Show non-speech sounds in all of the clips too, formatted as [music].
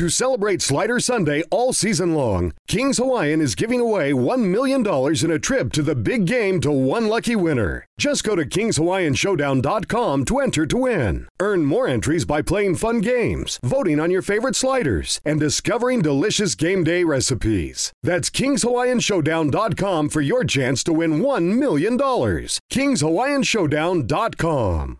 To celebrate Slider Sunday all season long, Kings Hawaiian is giving away $1 million in a trip to the big game to one lucky winner. Just go to KingsHawaiianShowdown.com to enter to win. Earn more entries by playing fun games, voting on your favorite sliders, and discovering delicious game day recipes. That's KingsHawaiianShowdown.com for your chance to win $1 million. KingsHawaiianShowdown.com.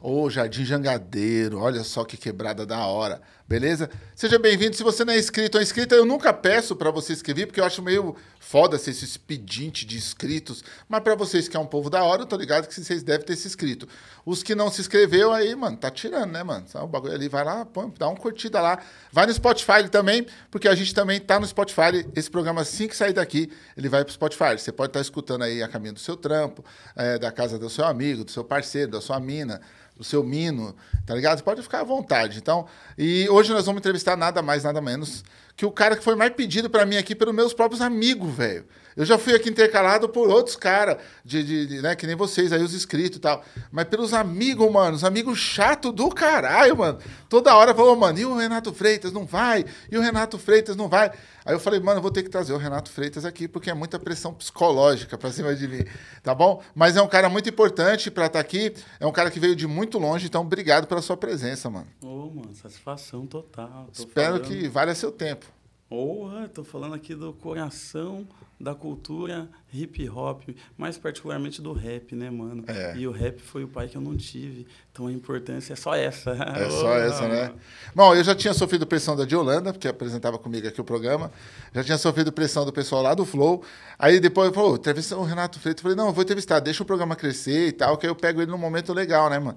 ou Jardim Jangadeiro. Olha só que quebrada da hora, beleza? Seja bem-vindo. Se você não é inscrito ou inscrita, eu nunca peço para você inscrever, porque eu acho meio foda ser esse pedinte de inscritos. Mas para vocês que é um povo da hora, eu tô ligado que vocês devem ter se inscrito. Os que não se inscreveu aí, mano, tá tirando, né, mano? O bagulho ali, vai lá, põe, dá uma curtida lá. Vai no Spotify também, porque a gente também tá no Spotify. Esse programa, assim que sair daqui, ele vai pro Spotify. Você pode estar tá escutando aí a caminho do seu trampo, é, da casa do seu amigo, do seu parceiro, da sua mina o seu mino, tá ligado? Você pode ficar à vontade. Então, e hoje nós vamos entrevistar nada mais, nada menos que o cara que foi mais pedido para mim aqui pelos meus próprios amigos, velho. Eu já fui aqui intercalado por outros caras, de, de, de, né, que nem vocês, aí os inscritos e tal. Mas pelos amigos, mano, os amigos chato do caralho, mano. Toda hora falou, mano, e o Renato Freitas não vai? E o Renato Freitas não vai? Aí eu falei, mano, eu vou ter que trazer o Renato Freitas aqui, porque é muita pressão psicológica pra cima de mim, tá bom? Mas é um cara muito importante pra estar tá aqui, é um cara que veio de muito longe, então obrigado pela sua presença, mano. Ô, oh, mano, satisfação total. Espero falando... que valha seu tempo. Porra, tô falando aqui do coração da cultura hip hop, mais particularmente do rap, né, mano? É. E o rap foi o pai que eu não tive. Então a importância é só essa. É só [laughs] essa, né? Bom, eu já tinha sofrido pressão da Diolanda, porque apresentava comigo aqui o programa. Já tinha sofrido pressão do pessoal lá do Flow. Aí depois, pô, entrevista o Renato Freitas. Eu falei, não, eu vou entrevistar, deixa o programa crescer e tal, que aí eu pego ele num momento legal, né, mano?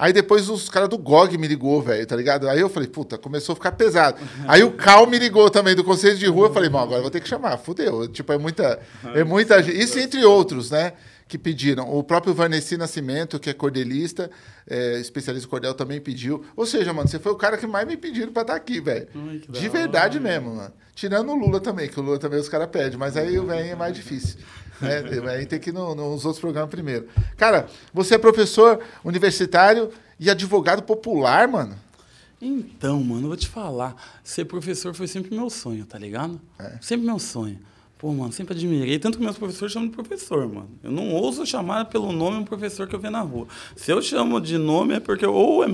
Aí depois os caras do GOG me ligou, velho, tá ligado? Aí eu falei, puta, começou a ficar pesado. Aí o Cal me ligou também do Conselho de Rua, eu falei, bom, agora eu vou ter que chamar, fudeu. Tipo, é muita, é muita gente. Isso entre outros, né? Que pediram. O próprio Vanessa Nascimento, que é cordelista, é, especialista em cordel, também pediu. Ou seja, mano, você foi o cara que mais me pediram pra estar tá aqui, velho. De verdade mesmo, mano. Tirando o Lula também, que o Lula também os caras pedem, mas aí o velho é mais difícil. Né? Aí tem que ir no, nos outros programas primeiro. Cara, você é professor universitário e advogado popular, mano? Então, mano, eu vou te falar. Ser professor foi sempre meu sonho, tá ligado? É. Sempre meu sonho. Pô, mano, sempre admirei. Tanto que meus professores chamam de professor, mano. Eu não ouso chamar pelo nome um professor que eu vejo na rua. Se eu chamo de nome é porque ou é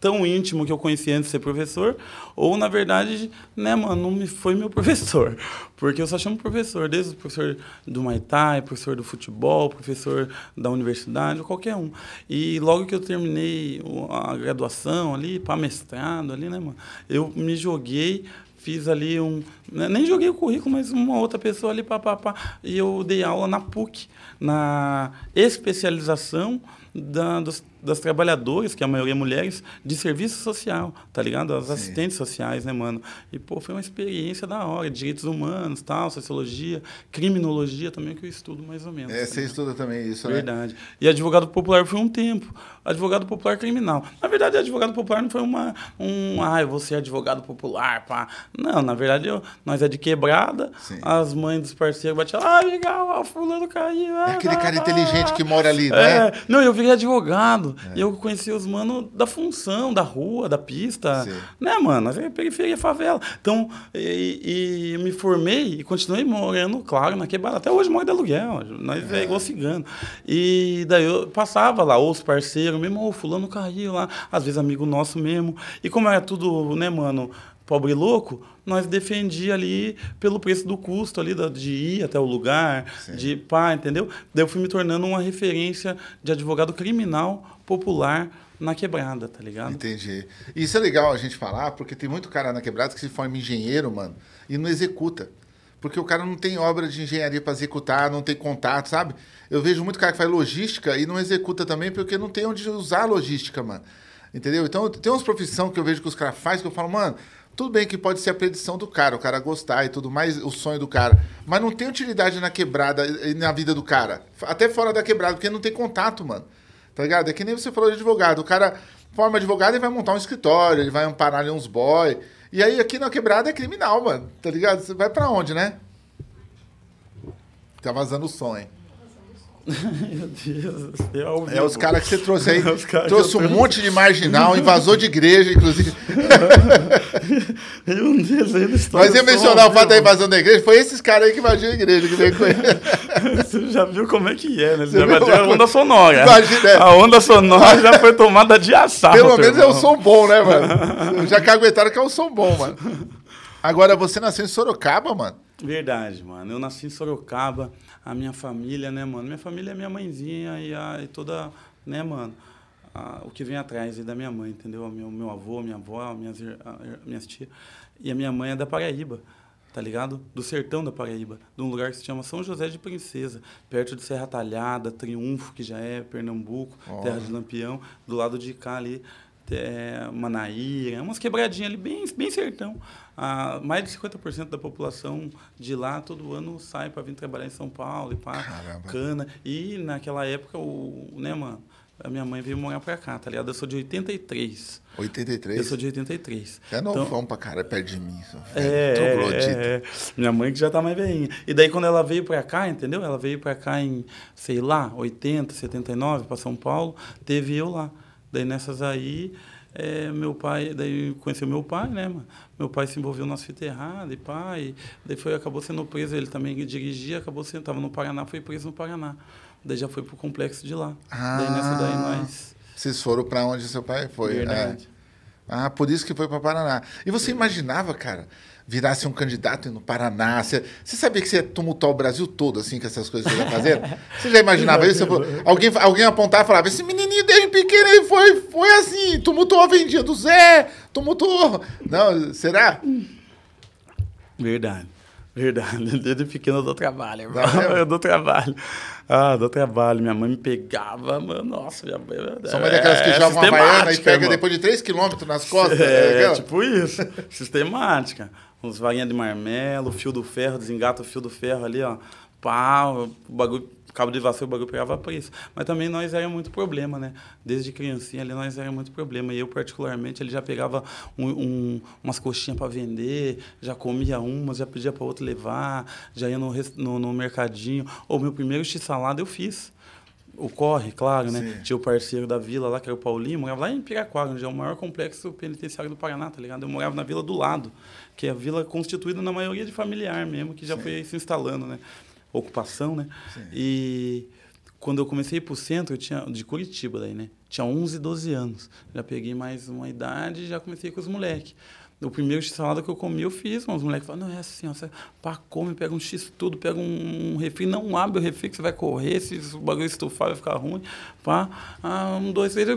tão íntimo que eu conheci antes de ser professor, ou na verdade, né, mano, não me foi meu [laughs] professor. Porque eu só chamo professor, desde o professor do Muay Thai, professor do futebol, professor da universidade, qualquer um. E logo que eu terminei a graduação ali, para mestrado ali, né, mano, eu me joguei fiz ali um. Né, nem joguei o currículo, mas uma outra pessoa ali, papapá. E eu dei aula na PUC, na especialização da, dos, das trabalhadoras, que a maioria é mulheres, de serviço social, tá ligado? As Sim. assistentes sociais, né, mano? E, pô, foi uma experiência da hora, direitos humanos, tal, sociologia, criminologia também, que eu estudo mais ou menos. É, tá você estuda também isso, Verdade. né? Verdade. E advogado popular foi um tempo. Advogado popular criminal. Na verdade, advogado popular não foi uma, um, ah, eu vou ser advogado popular, pá. Não, na verdade, eu, nós é de quebrada, Sim. as mães dos parceiros batiam, ah, legal, o fulano caiu. Ah, é aquele cara ah, inteligente que mora ali, né? É, não, eu virei advogado. É. E eu conheci os manos da função, da rua, da pista. Sim. Né, mano? Nós é periferia, favela. Então, e, e, me formei e continuei morando, claro, na quebrada. Até hoje moro de aluguel. Nós é, é igual cigano. E daí eu passava lá, os parceiros mesmo, ô, fulano caiu lá. Às vezes amigo nosso mesmo. E como era tudo, né, mano? pobre louco, nós defendia ali pelo preço do custo ali de ir até o lugar, Sim. de pá, entendeu? Daí eu fui me tornando uma referência de advogado criminal popular na quebrada, tá ligado? Entendi. Isso é legal a gente falar, porque tem muito cara na quebrada que se forma engenheiro, mano, e não executa. Porque o cara não tem obra de engenharia para executar, não tem contato, sabe? Eu vejo muito cara que faz logística e não executa também porque não tem onde usar a logística, mano. Entendeu? Então tem umas profissões que eu vejo que os caras fazem que eu falo, mano, tudo bem que pode ser a predição do cara, o cara gostar e tudo mais, o sonho do cara. Mas não tem utilidade na quebrada e na vida do cara. Até fora da quebrada, porque não tem contato, mano. Tá ligado? É que nem você falou de advogado. O cara forma advogado e vai montar um escritório, ele vai amparar ali uns boy. E aí aqui na quebrada é criminal, mano. Tá ligado? Você vai para onde, né? Tá vazando o som, hein? Meu Deus, é, é os caras que você trouxe aí. trouxe um monte de marginal, invasor de igreja, inclusive. Meu Deus, ainda Mas ia mencionar o fato da invasão da igreja, foi esses caras aí que invadiram a igreja que veio com ele. [laughs] Você já viu como é que é, né? Você, já invadiu a onda sonora. Imagina, é. A onda sonora já foi tomada de assalto. Pelo menos irmão. é um som bom, né, mano? Já caguetaram que é um som bom, mano. Agora, você nasceu em Sorocaba, mano? Verdade, mano. Eu nasci em Sorocaba a minha família, né, mano? Minha família é minha mãezinha e, a, e toda, né, mano? A, o que vem atrás da minha mãe, entendeu? Meu, meu avô, minha avó, minhas, a, minhas tias. E a minha mãe é da Paraíba, tá ligado? Do sertão da Paraíba, de um lugar que se chama São José de Princesa, perto de Serra Talhada, Triunfo, que já é Pernambuco, oh. Terra de Lampião, do lado de cá ali é, Manaíra, umas quebradinhas ali, bem, bem sertão. Ah, mais de 50% da população de lá todo ano sai para vir trabalhar em São Paulo e pá, Caramba. cana. E naquela época, o, né, mano, a minha mãe veio morar pra cá, tá ligado? Eu sou de 83. 83? Eu sou de 83. É novão então, pra cara, perto de mim. É, é, é, Minha mãe que já tá mais velhinha. E daí quando ela veio pra cá, entendeu? Ela veio pra cá em, sei lá, 80, 79, pra São Paulo, teve eu lá. Daí nessas aí, é, meu pai, daí conheceu meu pai, né, mano? Meu pai se envolveu nas fitas erradas e pai, daí foi, acabou sendo preso, ele também dirigia, acabou sendo, tava no Paraná, foi preso no Paraná. Daí já foi pro complexo de lá. Ah, daí nessa daí nós... Vocês foram para onde seu pai foi? Verdade. É. Ah, por isso que foi para Paraná. E você imaginava, cara, virasse um candidato no Paraná? Você, você sabia que você ia tumultuar o Brasil todo, assim, com essas coisas que você ia fazer? Você já imaginava isso? Alguém, alguém apontava e falava, esse menininho desde pequeno ele foi, foi assim, tumultuou a vendinha do Zé, tumultuou... Não, será? Verdade. Verdade. [laughs] Desde pequeno eu dou trabalho, irmão. [laughs] eu dou trabalho. Ah, dou trabalho. Minha mãe me pegava, mano. Nossa, minha mãe. São mãe daquelas que é, jogam uma baiana e pega depois de 3 km nas costas. É, é tipo isso. Sistemática. Uns varinhas de marmelo, fio do ferro, desengata o fio do ferro ali, ó. Pá, o bagulho cabo de vassoura, o bagulho pegava isso. Mas também nós era muito problema, né? Desde criancinha ali nós era muito problema. E eu, particularmente, ele já pegava um, um, umas coxinhas para vender, já comia umas, já pedia para outro levar, já ia no, no, no mercadinho. O meu primeiro x-salada eu fiz o corre, claro, né? Sim. Tinha o parceiro da vila lá, que era o Paulinho, morava lá em Piraquara, onde é o maior complexo penitenciário do Paraná, tá ligado? Eu morava na vila do lado, que é a vila constituída na maioria de familiar mesmo, que já Sim. foi se instalando, né? ocupação, né? Sim. E quando eu comecei para o centro, eu tinha, de Curitiba daí, né? Tinha 11, 12 anos. Já peguei mais uma idade e já comecei com os moleques. O primeiro x-salada que eu comi, eu fiz. Os moleques falaram, não, é assim, ó, você pá, come, pega um x tudo, pega um, refri, não abre o refri que você vai correr, se o bagulho estufar vai ficar ruim. Pá, ah, um, dois, três,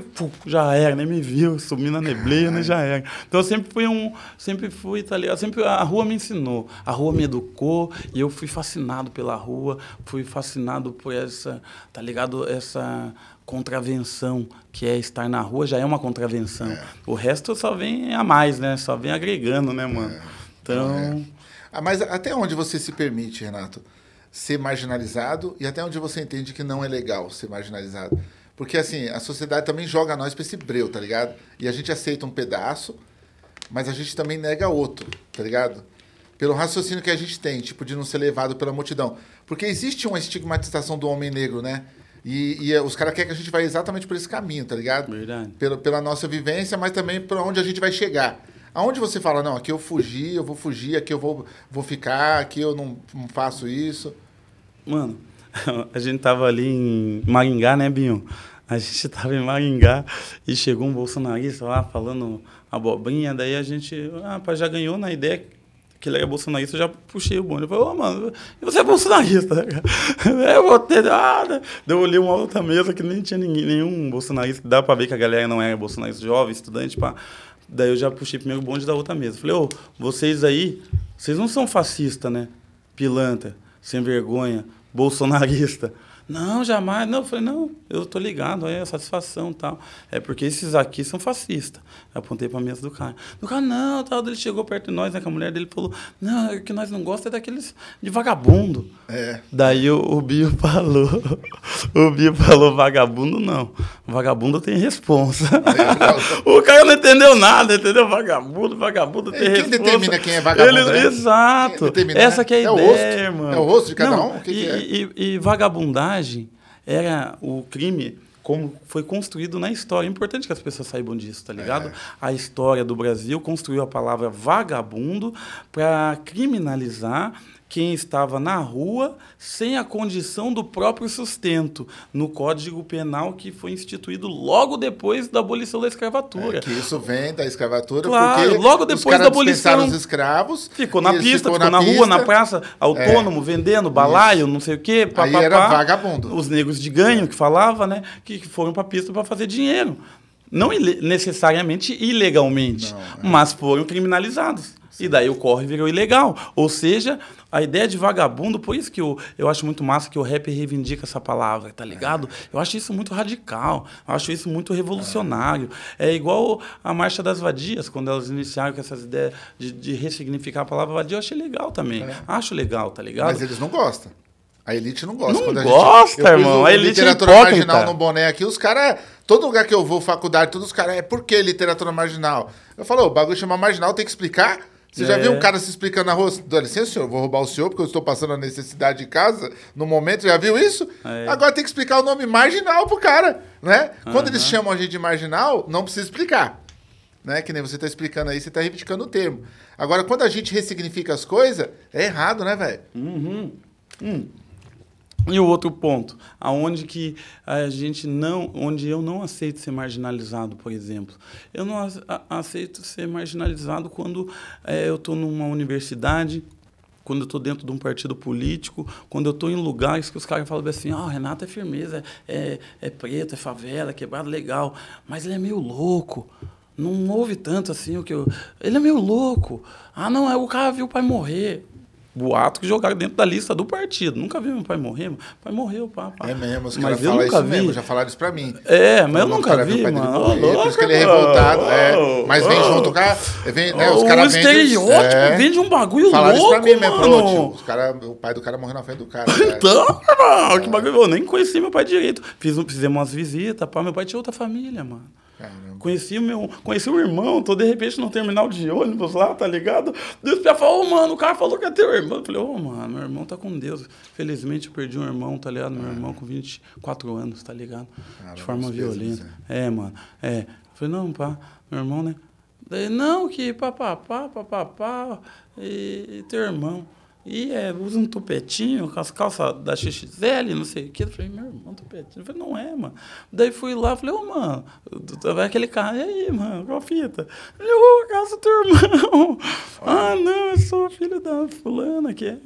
já era, nem me viu, sumi na neblina, já era. Então eu sempre fui um, sempre fui, tá ligado? Sempre a rua me ensinou, a rua me educou e eu fui fascinado pela rua, fui fascinado por essa, tá ligado? Essa contravenção, que é estar na rua, já é uma contravenção. É. O resto só vem a mais, né? Só vem agregando, né, mano? É. Então. É. Ah, mas até onde você se permite, Renato, ser marginalizado e até onde você entende que não é legal ser marginalizado? Porque, assim, a sociedade também joga nós para esse breu, tá ligado? E a gente aceita um pedaço, mas a gente também nega outro, tá ligado? Pelo raciocínio que a gente tem, tipo, de não ser levado pela multidão. Porque existe uma estigmatização do homem negro, né? E, e os caras querem que a gente vá exatamente por esse caminho, tá ligado? Verdade. Pela, pela nossa vivência, mas também para onde a gente vai chegar. Aonde você fala, não, aqui eu fugi, eu vou fugir, aqui eu vou, vou ficar, aqui eu não, não faço isso. Mano, [laughs] a gente tava ali em Maringá, né, Binho? A gente [laughs] tava em Maringá e chegou um bolsonarista lá falando abobrinha, daí a gente, ah, já ganhou na ideia que ele era bolsonarista, eu já puxei o bonde. Eu falei, ô, oh, mano, você é bolsonarista? [laughs] eu vou ter. Ah, né? eu olhei uma outra mesa que nem tinha ninguém, nenhum bolsonarista. Dá pra ver que a galera não era bolsonarista, jovem, estudante, pá. Daí eu já puxei primeiro o bonde da outra mesa. Falei, ô, oh, vocês aí, vocês não são fascistas, né? Pilantra, sem vergonha, bolsonarista. Não, jamais. Não, eu falei, não, eu tô ligado, é satisfação tal. É porque esses aqui são fascistas. Eu apontei para a mesa do cara. O cara, não, tal. Ele chegou perto de nós, né, com a mulher dele falou, não, o que nós não gostamos é daqueles de vagabundo. É. Daí o, o Bio [laughs] falou, o Bio falou, vagabundo não. Vagabundo tem responsa. É, [laughs] o cara não entendeu nada, entendeu? Vagabundo, vagabundo tem responsa. Quem determina quem é vagabundo? Ele, é? Exato. Essa que é a é ideia, o mano. É o rosto de cada não, um? O que, e, que é? E, e vagabundagem era o crime como foi construído na história. É importante que as pessoas saibam disso, tá ligado? É. A história do Brasil construiu a palavra vagabundo para criminalizar quem estava na rua sem a condição do próprio sustento, no Código Penal que foi instituído logo depois da abolição da escravatura. É, que isso vem da escravatura claro, porque logo depois da abolição os escravos, ficou na pista, ficou, na, na pista, rua, na praça, autônomo, é, vendendo balaio, isso. não sei o quê, pá, Aí pá, era pá, vagabundo. Os negros de ganho que falava, né, que foram para a pista para fazer dinheiro. Não necessariamente ilegalmente, não, é. mas foram criminalizados. E daí o corre virou ilegal. Ou seja, a ideia de vagabundo, por isso que eu, eu acho muito massa que o rap reivindica essa palavra, tá ligado? Eu acho isso muito radical, eu acho isso muito revolucionário. É igual a Marcha das Vadias, quando elas iniciaram com essas ideias de, de ressignificar a palavra vadia, eu achei legal também. É. Acho legal, tá ligado? Mas eles não gostam. A elite não gosta. Não Quando gosta, a gente, irmão. A elite é literatura é marginal no boné aqui, os caras. Todo lugar que eu vou, faculdade, todos os caras, é por que literatura marginal? Eu falo, o bagulho chama marginal, tem que explicar. Você é. já viu um cara se explicando na rua? Dá licença, senhor, vou roubar o senhor porque eu estou passando a necessidade de casa no momento. Já viu isso? É. Agora tem que explicar o nome marginal pro cara, né? Uhum. Quando eles chamam a gente de marginal, não precisa explicar. Né? Que nem você está explicando aí, você está reivindicando o termo. Agora, quando a gente ressignifica as coisas, é errado, né, velho? Uhum. Hum. E o outro ponto, aonde que a gente não, onde eu não aceito ser marginalizado, por exemplo, eu não aceito ser marginalizado quando é, eu estou numa universidade, quando eu estou dentro de um partido político, quando eu estou em lugares que os caras falam assim, ah, oh, Renato é firmeza, é, é preto, é favela, é quebrado, legal, mas ele é meio louco. Não houve tanto assim o que eu. Ele é meio louco. Ah, não, é o cara viu o pai morrer boato que jogaram dentro da lista do partido. Nunca vi meu pai morrer. Meu pai morreu, pá, pá. É mesmo, os caras falam isso vi. mesmo, já falaram isso pra mim. É, mas eu nunca vi, mano. Morrer, por isso que ele é revoltado. É, mas vem junto o cara, vem, né, os caras. O estereótipo é, vende um bagulho falaram louco, isso pra mim mano. mesmo, os cara, o pai do cara morreu na frente do cara. [laughs] então, mano, que bagulho. Eu nem conheci meu pai direito. Fiz, fizemos umas visitas, pá. Meu pai tinha outra família, mano. Caramba. Conheci o meu, conheci o irmão, tô de repente no terminal de ônibus lá, tá ligado? Deus me falou, oh, mano, o cara falou que é teu irmão. Eu falei, ô, oh, mano, meu irmão tá com Deus. Felizmente eu perdi um irmão, tá ligado? Meu é. irmão com 24 anos, tá ligado? De forma violenta. é. é, mano. É. Eu falei, não, pá, meu irmão, né? Daí, não, que papapá, papapá, e, e teu irmão. E é, usa um tupetinho com as calças da XXL, não sei o que. Eu falei, meu irmão, tupetinho. Eu falei, não é, mano. Daí fui lá, falei, ô, oh, mano, vai aquele carro, e aí, mano, qual fita? Ele, ô, oh, casa do teu irmão. [laughs] ah, não, eu sou filho da fulana que é.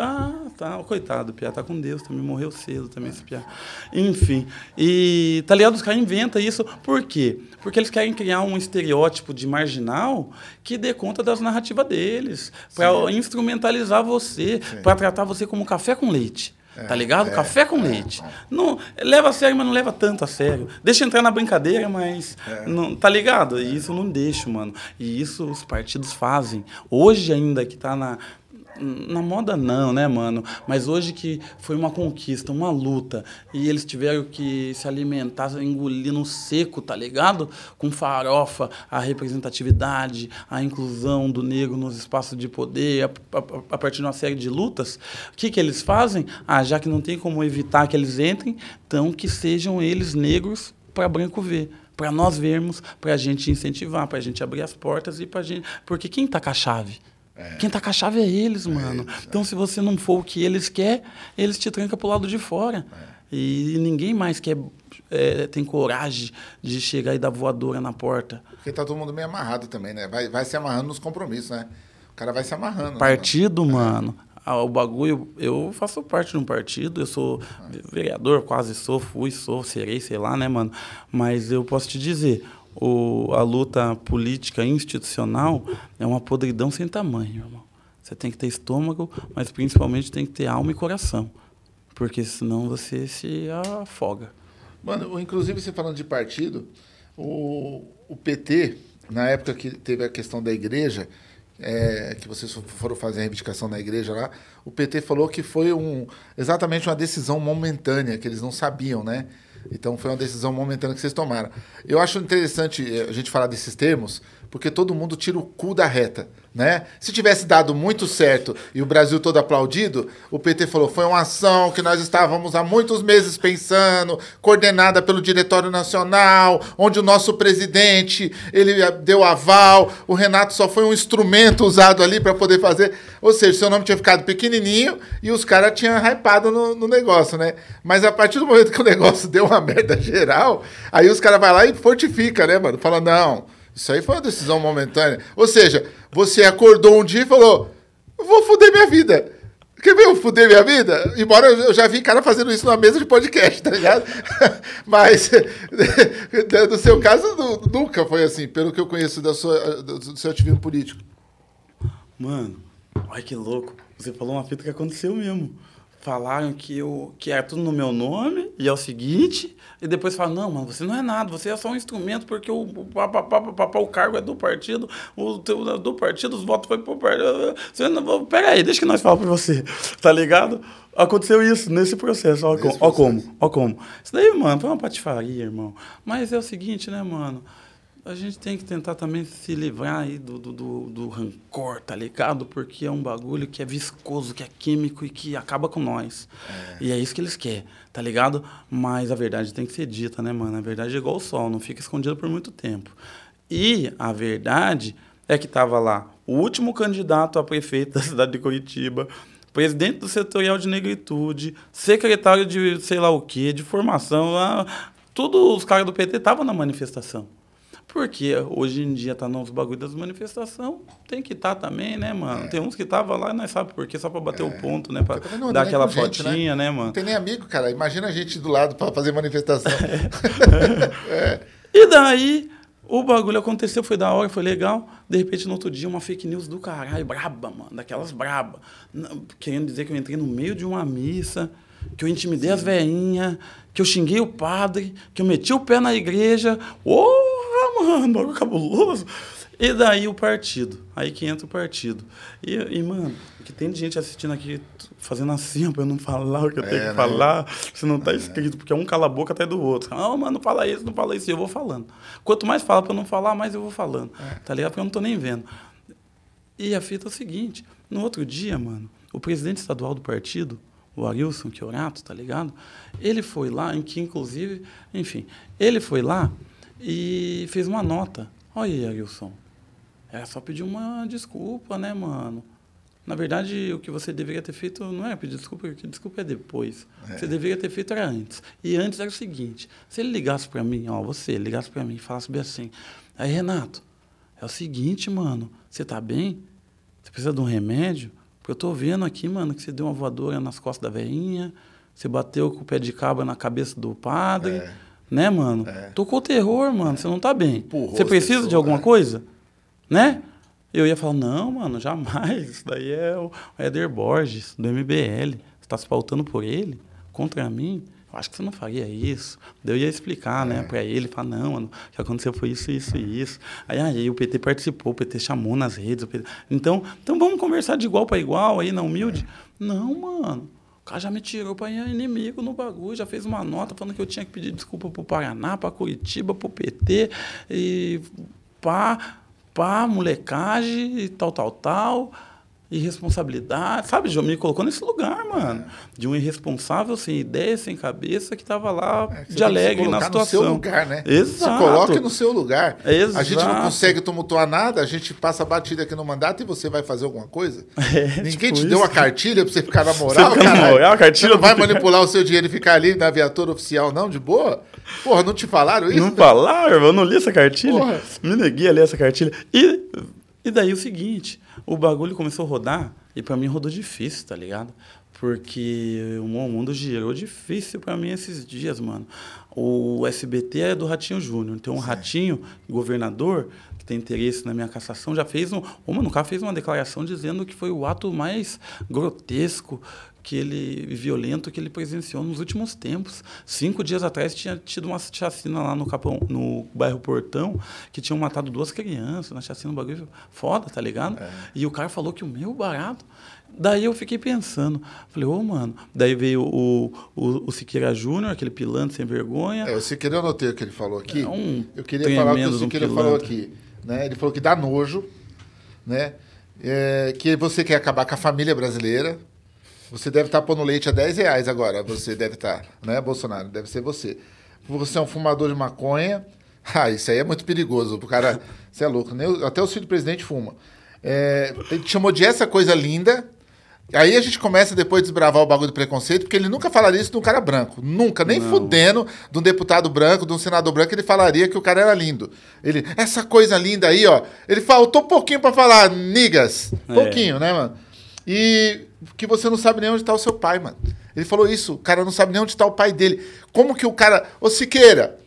Ah, tá, coitado, o Pia tá com Deus, também morreu cedo também esse Pia. Enfim, e tá ligado? Os caras inventam isso, por quê? Porque eles querem criar um estereótipo de marginal que dê conta das narrativas deles, para instrumentalizar você, para tratar você como café com leite. É, tá ligado? É, café com é, leite. Não, leva a sério, mas não leva tanto a sério. Deixa entrar na brincadeira, mas. É. Não, tá ligado? E isso não deixo, mano. E isso os partidos fazem. Hoje, ainda que tá na, na moda não, né, mano? Mas hoje que foi uma conquista, uma luta, e eles tiveram que se alimentar, engolir no seco, tá ligado? Com farofa, a representatividade, a inclusão do negro nos espaços de poder, a, a, a partir de uma série de lutas. O que, que eles fazem? Ah, já que não tem como evitar que eles entrem, então que sejam eles negros para branco ver para nós vermos, para a gente incentivar, para a gente abrir as portas e para gente, porque quem está com a chave? É. Quem tá com a chave é eles, é mano. Então, se você não for o que eles querem, eles te trancam pro lado de fora. É. E ninguém mais quer, é, tem coragem de chegar e dar voadora na porta. Porque tá todo mundo meio amarrado também, né? Vai, vai se amarrando nos compromissos, né? O cara vai se amarrando. né, Partido, mano. ah, O bagulho, eu faço parte de um partido, eu sou vereador, quase sou, fui, sou, serei, sei lá, né, mano? Mas eu posso te dizer, o, a luta política institucional é uma podridão sem tamanho, irmão. Você tem que ter estômago, mas principalmente tem que ter alma e coração. Porque senão você se afoga. Mano, inclusive você falando de partido, o, o PT, na época que teve a questão da igreja, é, que vocês foram fazer a reivindicação na igreja lá, o PT falou que foi um, exatamente uma decisão momentânea, que eles não sabiam, né? Então foi uma decisão momentânea que vocês tomaram. Eu acho interessante eh, a gente falar desses termos, porque todo mundo tira o cu da reta, né? Se tivesse dado muito certo e o Brasil todo aplaudido, o PT falou, foi uma ação que nós estávamos há muitos meses pensando, coordenada pelo Diretório Nacional, onde o nosso presidente, ele eh, deu aval, o Renato só foi um instrumento usado ali para poder fazer, ou seja, seu nome tinha ficado pequenininho e os caras tinham hypado no, no negócio, né? Mas a partir do momento que o [laughs] negócio deu uma merda geral, aí os caras vão lá e fortifica, né, mano? Fala, não, isso aí foi uma decisão momentânea. Ou seja, você acordou um dia e falou: vou foder minha vida. Quer ver eu fuder minha vida? Embora eu já vi cara fazendo isso numa mesa de podcast, tá ligado? [laughs] Mas [laughs] no seu caso nu- nunca foi assim, pelo que eu conheço da sua, do seu ativismo político. Mano, olha que louco. Você falou uma fita que aconteceu mesmo. Falaram que, eu, que era tudo no meu nome, e é o seguinte, e depois falaram, não, mano, você não é nada, você é só um instrumento, porque o, o, pá, o cargo é do partido, o teu, do partido, os votos foi pro partido. Você não, pera aí, deixa que nós falamos pra você, [laughs] tá ligado? Aconteceu isso nesse processo, ó, com- ó processo. como, ó como. Isso daí, mano, foi uma patifaria, irmão. Mas é o seguinte, né, mano? A gente tem que tentar também se livrar aí do, do, do, do rancor, tá ligado? Porque é um bagulho que é viscoso, que é químico e que acaba com nós. E é isso que eles querem, tá ligado? Mas a verdade tem que ser dita, né, mano? A verdade é igual o sol, não fica escondido por muito tempo. E a verdade é que tava lá o último candidato a prefeito [laughs] da cidade de Curitiba, presidente do setorial de negritude, secretário de sei lá o quê, de formação, lá, todos os caras do PT estavam na manifestação. Porque hoje em dia tá nos bagulho das manifestações, tem que estar também, né, mano? Tem uns que tava lá nós sabe por quê, só pra bater o ponto, né? Não anda dar aquela com gente, fotinha, né, mano? Não tem nem amigo, cara. Imagina a gente do lado pra fazer manifestação. [laughs] E daí, o bagulho aconteceu, foi da hora, foi legal. De repente, no outro dia, uma fake news do caralho, braba, mano, daquelas braba. Querendo dizer que eu entrei no meio de uma missa, que eu intimidei as veinhas, que eu xinguei o padre, que eu meti o pé na igreja. Porra, mano, [laughs] bagulho cabuloso. E daí o partido. Aí que entra o partido. E, e, mano, que tem gente assistindo aqui fazendo assim, pra eu não falar o que eu tenho É, que né? falar. Se não tá escrito, porque um cala a boca até do outro. Não, mano, não fala isso, não fala isso. E eu vou falando. Quanto mais fala pra eu não falar, mais eu vou falando. Tá ligado? Porque eu não tô nem vendo. E a fita é o seguinte: no outro dia, mano, o presidente estadual do partido, o Arilson Chiorato, tá ligado? Ele foi lá, em que inclusive, enfim, ele foi lá e fez uma nota. Olha aí, Arilson. Era só pedir uma desculpa, né, mano? Na verdade, o que você deveria ter feito não é pedir desculpa, porque desculpa é depois. O que você deveria ter feito era antes. E antes era o seguinte: se ele ligasse pra mim, ó, você ligasse pra mim e falasse bem assim: aí, Renato, é o seguinte, mano, você tá bem? Você precisa de um remédio? Porque eu tô vendo aqui, mano, que você deu uma voadora nas costas da veinha, você bateu com o pé de cabra na cabeça do padre, É. né, mano? Tocou terror, mano, você não tá bem. Empurrou você precisa de pessoas, alguma né? coisa? Né? Eu ia falar, não, mano, jamais. Isso daí é o Éder Borges, do MBL. Você está se pautando por ele? Contra mim? Eu acho que você não faria isso. Daí eu ia explicar, né, pra ele. Falar, não, mano, o que aconteceu foi isso, isso e isso. Aí, aí o PT participou, o PT chamou nas redes. PT Então, então vamos conversar de igual para igual aí, na humilde? Não, mano. O cara já me tirou ir inimigo no bagulho, já fez uma nota falando que eu tinha que pedir desculpa pro Paraná, pra Curitiba, pro PT e pá, pá, molecagem e tal, tal, tal. Irresponsabilidade, sabe, João? Me colocou nesse lugar, mano. É. De um irresponsável sem ideia, sem cabeça, que tava lá é, de alegre na situação. no seu lugar, né? Exato. Se coloque no seu lugar. Exato. A gente não consegue tumultuar nada, a gente passa batida aqui no mandato e você vai fazer alguma coisa? [laughs] É, Ninguém tipo te isso. deu uma cartilha pra você ficar na [laughs] moral, você fica na moral, a cartilha você não vai manipular o seu dinheiro e ficar ali na viatura oficial, não, de boa? Porra, não te falaram isso? Não falaram, eu não li essa cartilha. Porra. Me neguei a ler essa cartilha. E, e daí o seguinte, o bagulho começou a rodar e para mim rodou difícil, tá ligado? Porque o mundo girou difícil para mim esses dias, mano. O SBT é do Ratinho Júnior. Então, o Ratinho, governador, que tem interesse na minha cassação, já fez um. O mano, o cara fez uma declaração dizendo que foi o ato mais grotesco que ele violento que ele presenciou nos últimos tempos. Cinco dias atrás tinha tido uma chacina lá no Capão, no bairro Portão, que tinham matado duas crianças na chacina, um bagulho foda, tá ligado? É. E o cara falou que o meu barato. Daí eu fiquei pensando, falei, ô, oh, mano. Daí veio o, o, o Siqueira Júnior, aquele pilantre sem vergonha. É, o Siqueira eu notei o que ele falou aqui. É um eu queria falar o que o Siqueira um falou aqui. Né? Ele falou que dá nojo, né? É, que você quer acabar com a família brasileira, você deve estar pondo leite a 10 reais agora. Você deve estar, né, Bolsonaro? Deve ser você. Você é um fumador de maconha. [laughs] Ah, isso aí é muito perigoso. O cara, você é louco. Até o filho do presidente fuma. É, ele te chamou de essa coisa linda. Aí a gente começa depois a desbravar o bagulho do preconceito, porque ele nunca falaria isso de um cara branco. Nunca, nem Não. fudendo de um deputado branco, de um senador branco, ele falaria que o cara era lindo. Ele, essa coisa linda aí, ó. Ele faltou pouquinho para falar, nigas. É. Pouquinho, né, mano? E que você não sabe nem onde está o seu pai, mano. Ele falou isso, o cara não sabe nem onde está o pai dele. Como que o cara. Ô Siqueira,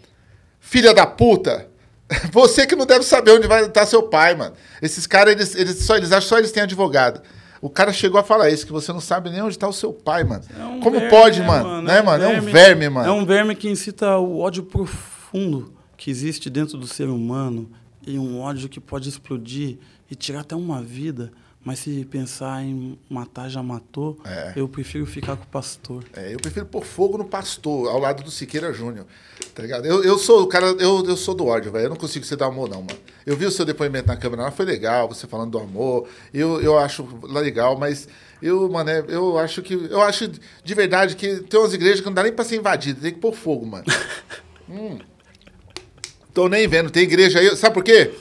filha da puta, [laughs] você que não deve saber onde vai estar seu pai, mano. Esses caras, eles, eles, só, eles acham só eles têm advogado. O cara chegou a falar isso, que você não sabe nem onde está o seu pai, mano. É um Como verme, pode, né, mano? Né, é mano? É um verme, mano. É um verme que incita o ódio profundo que existe dentro do ser humano e um ódio que pode explodir e tirar até uma vida. Mas se pensar em matar, já matou, é. eu prefiro ficar com o pastor. É, eu prefiro pôr fogo no pastor, ao lado do Siqueira Júnior. Tá ligado? Eu, eu sou o cara, eu, eu sou do ódio, velho. Eu não consigo ser do amor, não, mano. Eu vi o seu depoimento na câmera, foi legal, você falando do amor. Eu, eu acho legal, mas eu, mano, é, eu acho que. Eu acho de verdade que tem umas igrejas que não dá nem pra ser invadida, tem que pôr fogo, mano. [laughs] hum. Tô nem vendo. Tem igreja aí. Sabe por quê?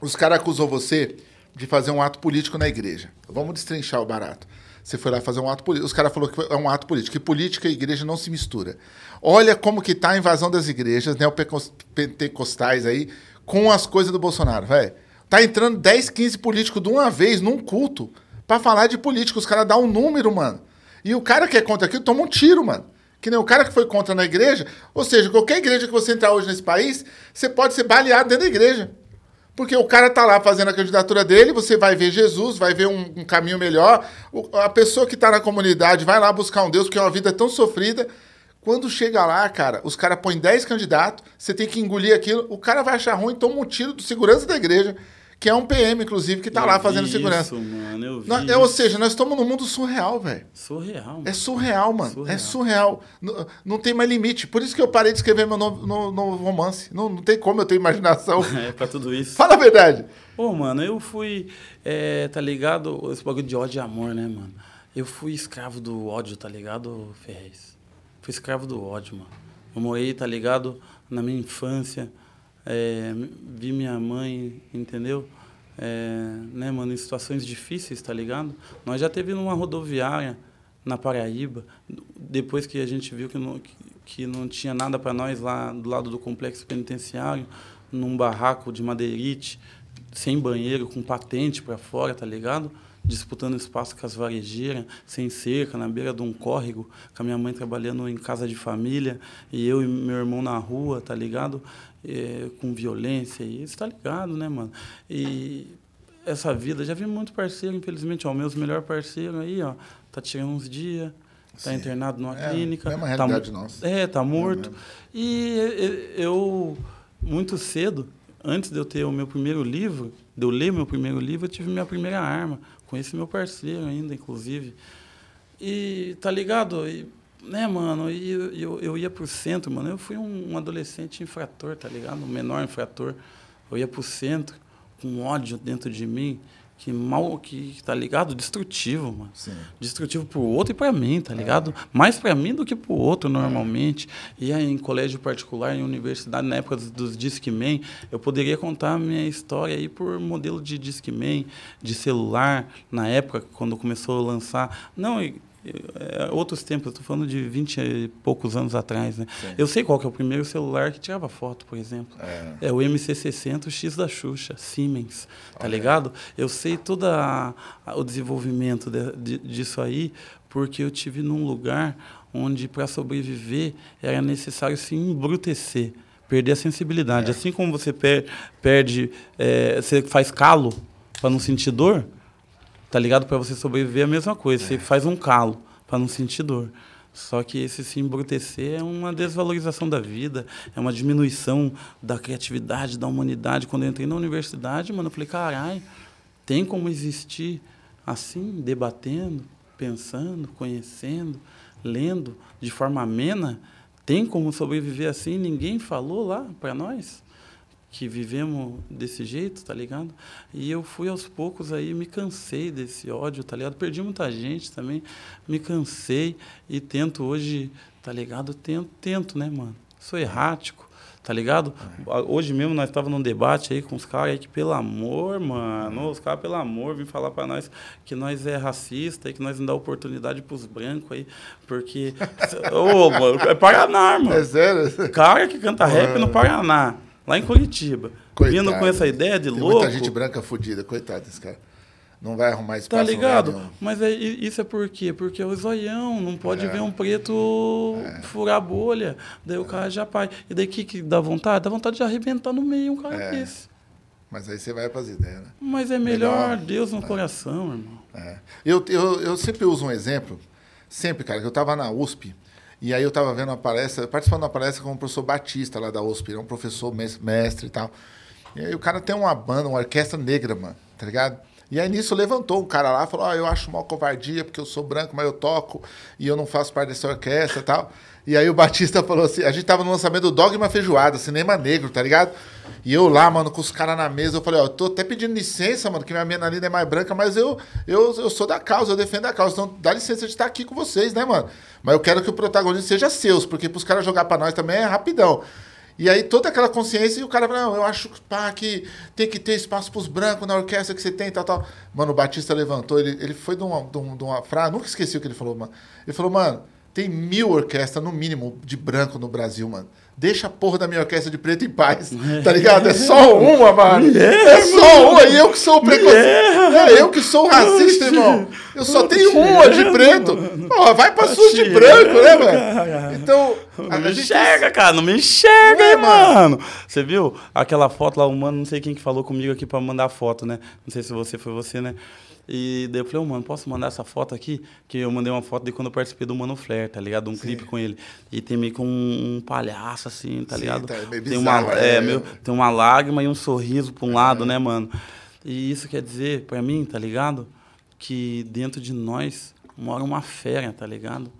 Os caras acusou você de fazer um ato político na igreja. Vamos destrinchar o barato. Você foi lá fazer um ato político. Os caras falaram que é um ato político. Que política e igreja não se mistura. Olha como que tá a invasão das igrejas neopentecostais aí com as coisas do Bolsonaro, velho. Tá entrando 10, 15 políticos de uma vez num culto para falar de política. Os caras dão um número, mano. E o cara que é contra aquilo toma um tiro, mano. Que nem o cara que foi contra na igreja. Ou seja, qualquer igreja que você entrar hoje nesse país, você pode ser baleado dentro da igreja. Porque o cara tá lá fazendo a candidatura dele, você vai ver Jesus, vai ver um, um caminho melhor. O, a pessoa que está na comunidade vai lá buscar um Deus, porque é uma vida tão sofrida. Quando chega lá, cara, os caras põem 10 candidatos, você tem que engolir aquilo, o cara vai achar ruim, toma um tiro do segurança da igreja que é um PM, inclusive, que tá eu lá fazendo segurança. Isso, mano, eu vi é, ou seja, nós estamos num mundo surreal, velho. Surreal, mano. É surreal, mano. Surreal. É surreal. Não, não, tem mais limite. Por isso que eu parei de escrever meu novo, no, no romance. Não, não tem como eu ter imaginação. [laughs] é, pra tudo isso. Fala a verdade. Pô, mano, eu fui, é, tá ligado? Esse bagulho de ódio e amor, né, mano? Eu fui escravo do ódio, tá ligado, Ferrez? Fui escravo do ódio, mano. Eu morei, tá ligado? Na minha infância é, vi minha mãe, entendeu? É, né, mano, em situações difíceis, tá ligado? Nós já teve numa rodoviária na Paraíba, depois que a gente viu que não, que, que não tinha nada para nós lá do lado do complexo penitenciário, num barraco de madeirite, sem banheiro, com patente para fora, tá ligado? Disputando espaço com as varejeiras, sem cerca, na beira de um córrego, com a minha mãe trabalhando em casa de família, e eu e meu irmão na rua, tá ligado? É, com violência, e isso tá ligado, né, mano? E essa vida, já vi muito parceiro, infelizmente, ó, meus melhor parceiro aí, ó, tá tirando uns dias, tá Sim. internado numa é, clínica. É uma tá realidade tá, nossa. É, tá morto. É e eu, muito cedo, antes de eu ter o meu primeiro livro, de eu ler meu primeiro livro, eu tive minha primeira arma. Esse meu parceiro ainda, inclusive. E, tá ligado? E, né, mano? E eu, eu ia pro centro, mano. Eu fui um, um adolescente infrator, tá ligado? Um menor infrator. Eu ia pro centro com ódio dentro de mim, que mal, que tá ligado? Destrutivo, mano. Sim. Destrutivo pro outro e para mim, tá ligado? Mais para mim do que pro outro normalmente. E aí em colégio particular, em universidade, na época dos, dos Discman, eu poderia contar a minha história aí por modelo de Discman, de celular, na época quando começou a lançar. Não, é, outros tempos, estou falando de 20 e poucos anos atrás, né? Sim. Eu sei qual que é o primeiro celular que tirava foto, por exemplo. É. É, o MC60 o X da Xuxa, Siemens, tá ligado? Eu sei todo o desenvolvimento de- de- disso aí, porque eu tive num lugar onde para sobreviver era necessário se embrutecer, perder a sensibilidade. Assim como você per- perde, é, você faz calo para não sentir dor, tá ligado? Para você sobreviver é a mesma coisa. Você faz um calo para não sentir dor. Só que esse se embrutecer é uma desvalorização da vida, é uma diminuição da criatividade, da humanidade. Quando eu entrei na universidade, mano, eu falei, caralho, tem como existir assim, debatendo, pensando, conhecendo, lendo de forma amena? Tem como sobreviver assim? Ninguém falou lá para nós? Que vivemos desse jeito, tá ligado? E eu fui aos poucos aí, me cansei desse ódio, tá ligado? Perdi muita gente também, me cansei e tento hoje, tá ligado? Tento, tento, né, mano? Sou errático, tá ligado? Hoje mesmo nós estávamos num debate aí com os caras aí que, pelo amor, mano, os caras, pelo amor, vêm falar para nós que nós é racista e que nós não dá oportunidade pros brancos aí, porque. [laughs] Ô, mano, é Paraná, mano. É sério? Cara que canta rap no Paraná, lá em Curitiba. Coitado. Vindo com essa ideia de Tem louco. muita gente branca fodida, coitado desse cara. Não vai arrumar espaço Tá em lugar ligado? Mas é, isso é por quê? Porque é o zoião, não pode ver um preto furar a bolha. Daí o cara já pai. E daí o que, que dá vontade? Dá vontade de arrebentar no meio um cara É. desse. Mas aí você vai pras ideias, né? Mas é melhor, Melhor. Deus no coração, irmão. É. Eu, eu, eu sempre uso um exemplo, sempre, cara, que eu estava na USP, e aí eu estava vendo uma palestra, participando de uma palestra com o professor Batista lá da USP, é um professor mes- mestre e tal. E aí o cara tem uma banda, uma orquestra negra, mano, tá ligado? E aí nisso levantou um cara lá falou: Ó, eu acho mal covardia porque eu sou branco, mas eu toco e eu não faço parte dessa orquestra e tal. E aí o Batista falou assim: a gente tava no lançamento do Dogma Feijoada, cinema negro, tá ligado? E eu lá, mano, com os caras na mesa, eu falei: Ó, eu tô até pedindo licença, mano, que minha menina é mais branca, mas eu, eu, eu sou da causa, eu defendo a causa. Então dá licença de estar aqui com vocês, né, mano? Mas eu quero que o protagonismo seja seus, porque pros caras jogar pra nós também é rapidão. E aí toda aquela consciência e o cara fala, não, eu acho pá, que tem que ter espaço pros brancos na orquestra que você tem, tal, tal. Mano, o Batista levantou, ele, ele foi de uma, de, um- de uma frase, nunca esqueci o que ele falou, mano. Ele falou, mano, tem mil orquestras, no mínimo, de branco no Brasil, mano. Deixa a porra da minha orquestra de preto em paz, tá ligado? É só uma, mano. É só uma, e eu que sou o preconceito. É eu que sou o racista, irmão. Eu só tenho uma de preto. Porra, vai pra sua de branco, né, mano? Então, Não a, me a enxerga, cara, não me enxerga, é, aí, mano. Você viu aquela foto lá, o mano, não sei quem que falou comigo aqui pra mandar foto, né? Não sei se você foi você, né? E daí eu falei, ô, mano, posso mandar essa foto aqui? Que eu mandei uma foto de quando eu participei do Mano Flair, tá ligado? Um clipe com ele. E tem meio que um, um palhaço, assim, tá Sim, ligado? tá, é meio tem, uma, bizarro, é, é. meu, tem uma lágrima e um sorriso pra um lado, né, mano? E isso quer dizer, pra mim, tá ligado? Que dentro de nós mora uma fera, tá ligado?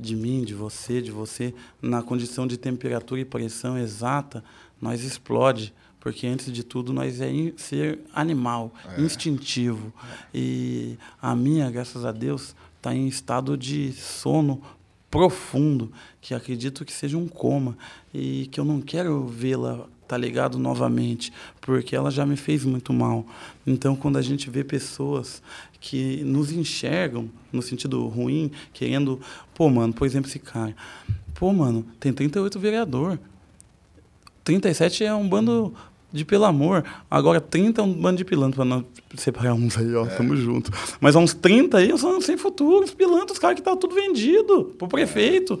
de mim, de você, de você, na condição de temperatura e pressão exata, nós explode. Porque, antes de tudo, nós é in- ser animal, instintivo. E a minha, graças a Deus, está em estado de sono profundo, que acredito que seja um coma. E que eu não quero vê-la, tá ligado, novamente, porque ela já me fez muito mal. Então, quando a gente vê pessoas que nos enxergam no sentido ruim, querendo, pô, mano, por exemplo, esse cara, pô, mano, tem 38 vereador. 37 é um bando de pelo amor. Agora 30 é um bando de pilantra para não separar uns aí, ó, tamo junto. Mas há uns 30 aí são sem futuro, os pilantras, os caras que tá tudo vendido pro prefeito.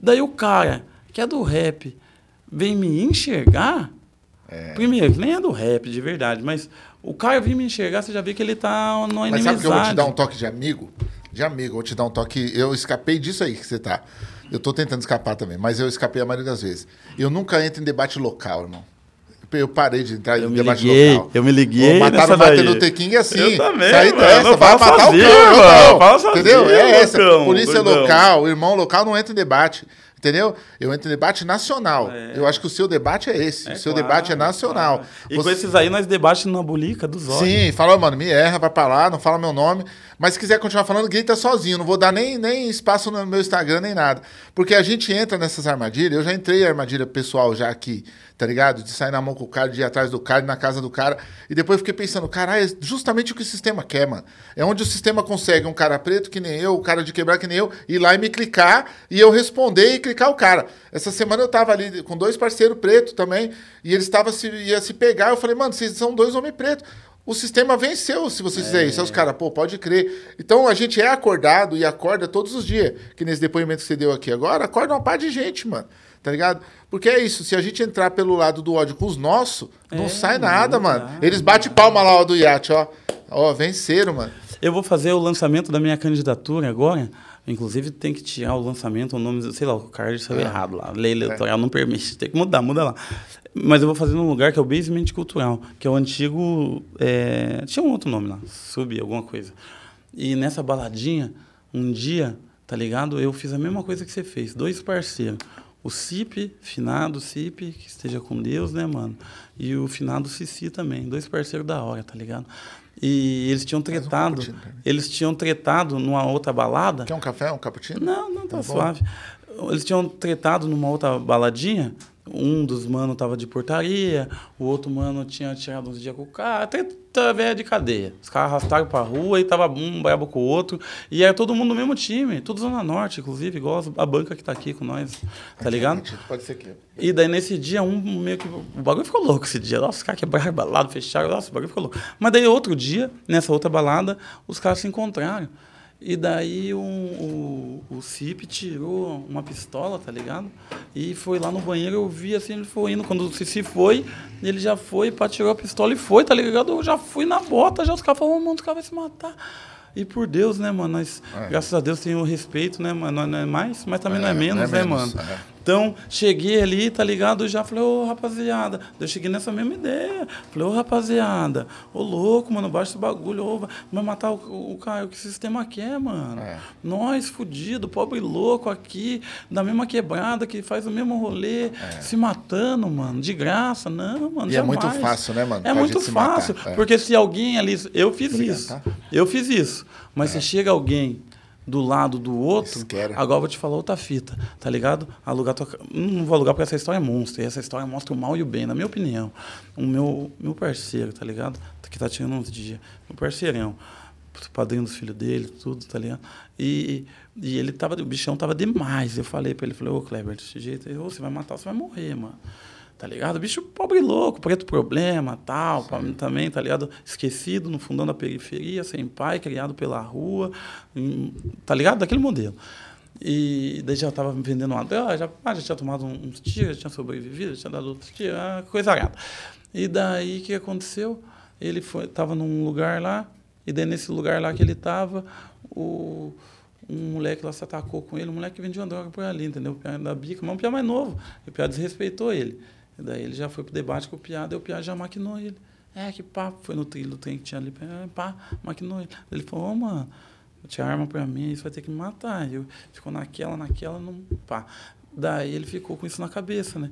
Daí o cara, que é do rap, vem me enxergar. Primeiro, nem é do rap de verdade, mas o cara vem me enxergar, você já vê que ele tá numa Mas inimizade. sabe que eu vou te dar um toque de amigo? De amigo, vou te dar um toque. Eu escapei disso aí que você tá. Eu tô tentando escapar também, mas eu escapei a maioria das vezes. Eu nunca entro em debate local, irmão. Eu parei de entrar Eu em me debate liguei, local. eu me liguei Pô, Mataram o Martin. Luther King assim. Eu também, Sai dessa, vai matar sozinho, o cão, mano. Fala sozinho, Entendeu? É essa. Lucão, Polícia Lucão. local, irmão local não entra em debate. Entendeu? Eu entro em debate nacional. Eu acho que o seu debate é esse. É o seu claro, debate é nacional. claro. E Você- com esses aí nós debates na bulica dos olhos. Sim, fala, mano, me erra, vai pra lá, não fala meu nome. Mas se quiser continuar falando, grita sozinho. Não vou dar nem, nem espaço no meu Instagram, nem nada. Porque a gente entra nessas armadilhas. Eu já entrei em armadilha pessoal já aqui, tá ligado? De sair na mão com o cara, de ir atrás do cara, ir na casa do cara. E depois eu fiquei pensando, caralho, é justamente o que o sistema quer, mano. É onde o sistema consegue um cara preto que nem eu, o cara de quebrar que nem eu, ir lá e me clicar e eu responder e clicar o cara. Essa semana eu tava ali com dois parceiros pretos também, e eles estavam se, ia se pegar. Eu falei, mano, vocês são dois homens pretos. O sistema venceu se você fizer isso. Aí os caras, pô, pode crer. Então a gente é acordado e acorda todos os dias. Que nesse depoimento que você deu aqui agora, acorda uma par de gente, mano. Tá ligado? Porque é isso, se a gente entrar pelo lado do ódio com os nossos, não É, sai nada, não mano. Eles batem palma lá ó, do iate, ó. Ó, venceram, mano. Eu vou fazer o lançamento da minha candidatura agora. Inclusive, tem que tirar o lançamento, o nome, sei lá, o card saiu errado lá. A lei eleitoral não permite, tem que mudar, muda lá. Mas eu vou fazer num lugar que é o Basement Cultural, que é o antigo. é, tinha um outro nome lá, Sub, alguma coisa. E nessa baladinha, um dia, tá ligado? Eu fiz a mesma coisa que você fez, dois parceiros. O Cip, finado Cip, que esteja com Deus, né, mano? E o finado Cici também, dois parceiros da hora, tá ligado? E eles tinham tretado, mim. eles tinham tretado numa outra balada. Quer um café, um cappuccino? Não, não, tá, bom. suave. Eles tinham tretado numa outra baladinha. Um dos manos tava de portaria, o outro mano tinha tirado uns dias com o cara. Treta velha de cadeia. Os caras arrastaram pra rua e tava um brabo com o outro. E era todo mundo do mesmo time, tudo Zona Norte, inclusive, igual a banca que tá aqui com nós, tá ligado? Pode ser que. E daí nesse dia, um meio que. O bagulho ficou louco esse dia. Nossa, os caras quebraram balada, fecharam. Nossa, o bagulho ficou louco. Mas daí outro dia, nessa outra balada, os caras se encontraram. E daí um, o, o Cip tirou uma pistola, tá ligado? E foi lá no banheiro, eu vi assim, ele foi indo. Quando o Cici foi, ele já foi, pá, tirou a pistola e foi, tá ligado? Eu já fui na bota, já os caras falaram, mano, os caras vão se matar. E por Deus, né, mano? Nós, graças a Deus, tem o respeito, né, mano? Não é mais, mas também não é É, não é menos, né, menos, mano? É. Então, cheguei ali, tá ligado? Já falei, ô rapaziada. Eu cheguei nessa mesma ideia. Falei, ô rapaziada, ô louco, mano, baixa esse bagulho, ô, vai- matar o, o cara, o que o sistema quer, mano. É. Nós, fudido, pobre louco aqui, da mesma quebrada, que faz o mesmo rolê, se matando, mano, de graça. Não, mano, É. E é muito jamais. fácil, né, mano, É muito se matar, fácil, é. porque se alguém ali... Eu fiz Obrigado, isso, tá? eu fiz isso. Mas se chega alguém do lado do outro, Isqueira. agora eu vou te falar outra fita, tá ligado? Alugar tua... ca- Não vou alugar porque essa história é monstro. E essa história mostra o mal e o bem, na minha opinião. O meu, meu parceiro, tá ligado? Que tá tirando uns dias. Meu parceirão. Padrinho dos filhos dele, tudo, tá ligado? E, e ele tava... O bichão tava demais. Eu falei pra ele, falei, ô Kleber, desse jeito você vai matar, você vai morrer, mano. Tá ligado? Bicho pobre louco, preto problema, tal, também, tá ligado? Esquecido no fundão da periferia, sem pai, criado pela rua, hum, tá ligado? Daquele modelo. E daí já tava vendendo uma droga, já, ah, já tinha tomado uns tiros, já tinha sobrevivido, já tinha dado outros tiros, ah, coisa arada. E daí o que aconteceu? Ele foi, tava num lugar lá, e daí nesse lugar lá que ele tava, o, um moleque lá se atacou com ele, um moleque que vendia uma droga por ali, entendeu? O piá da bica, mas um piá mais novo. E o piá desrespeitou ele. E daí ele já foi pro debate com o piá, daí o piá já maquinou ele. É, que pá, foi no trilho do trem que tinha ali, é, pá, maquinou ele. Ele falou, ô, mano, tinha arma pra mim, isso vai ter que me matar. E eu ficou naquela, naquela, não, pá. Daí ele ficou com isso na cabeça, né?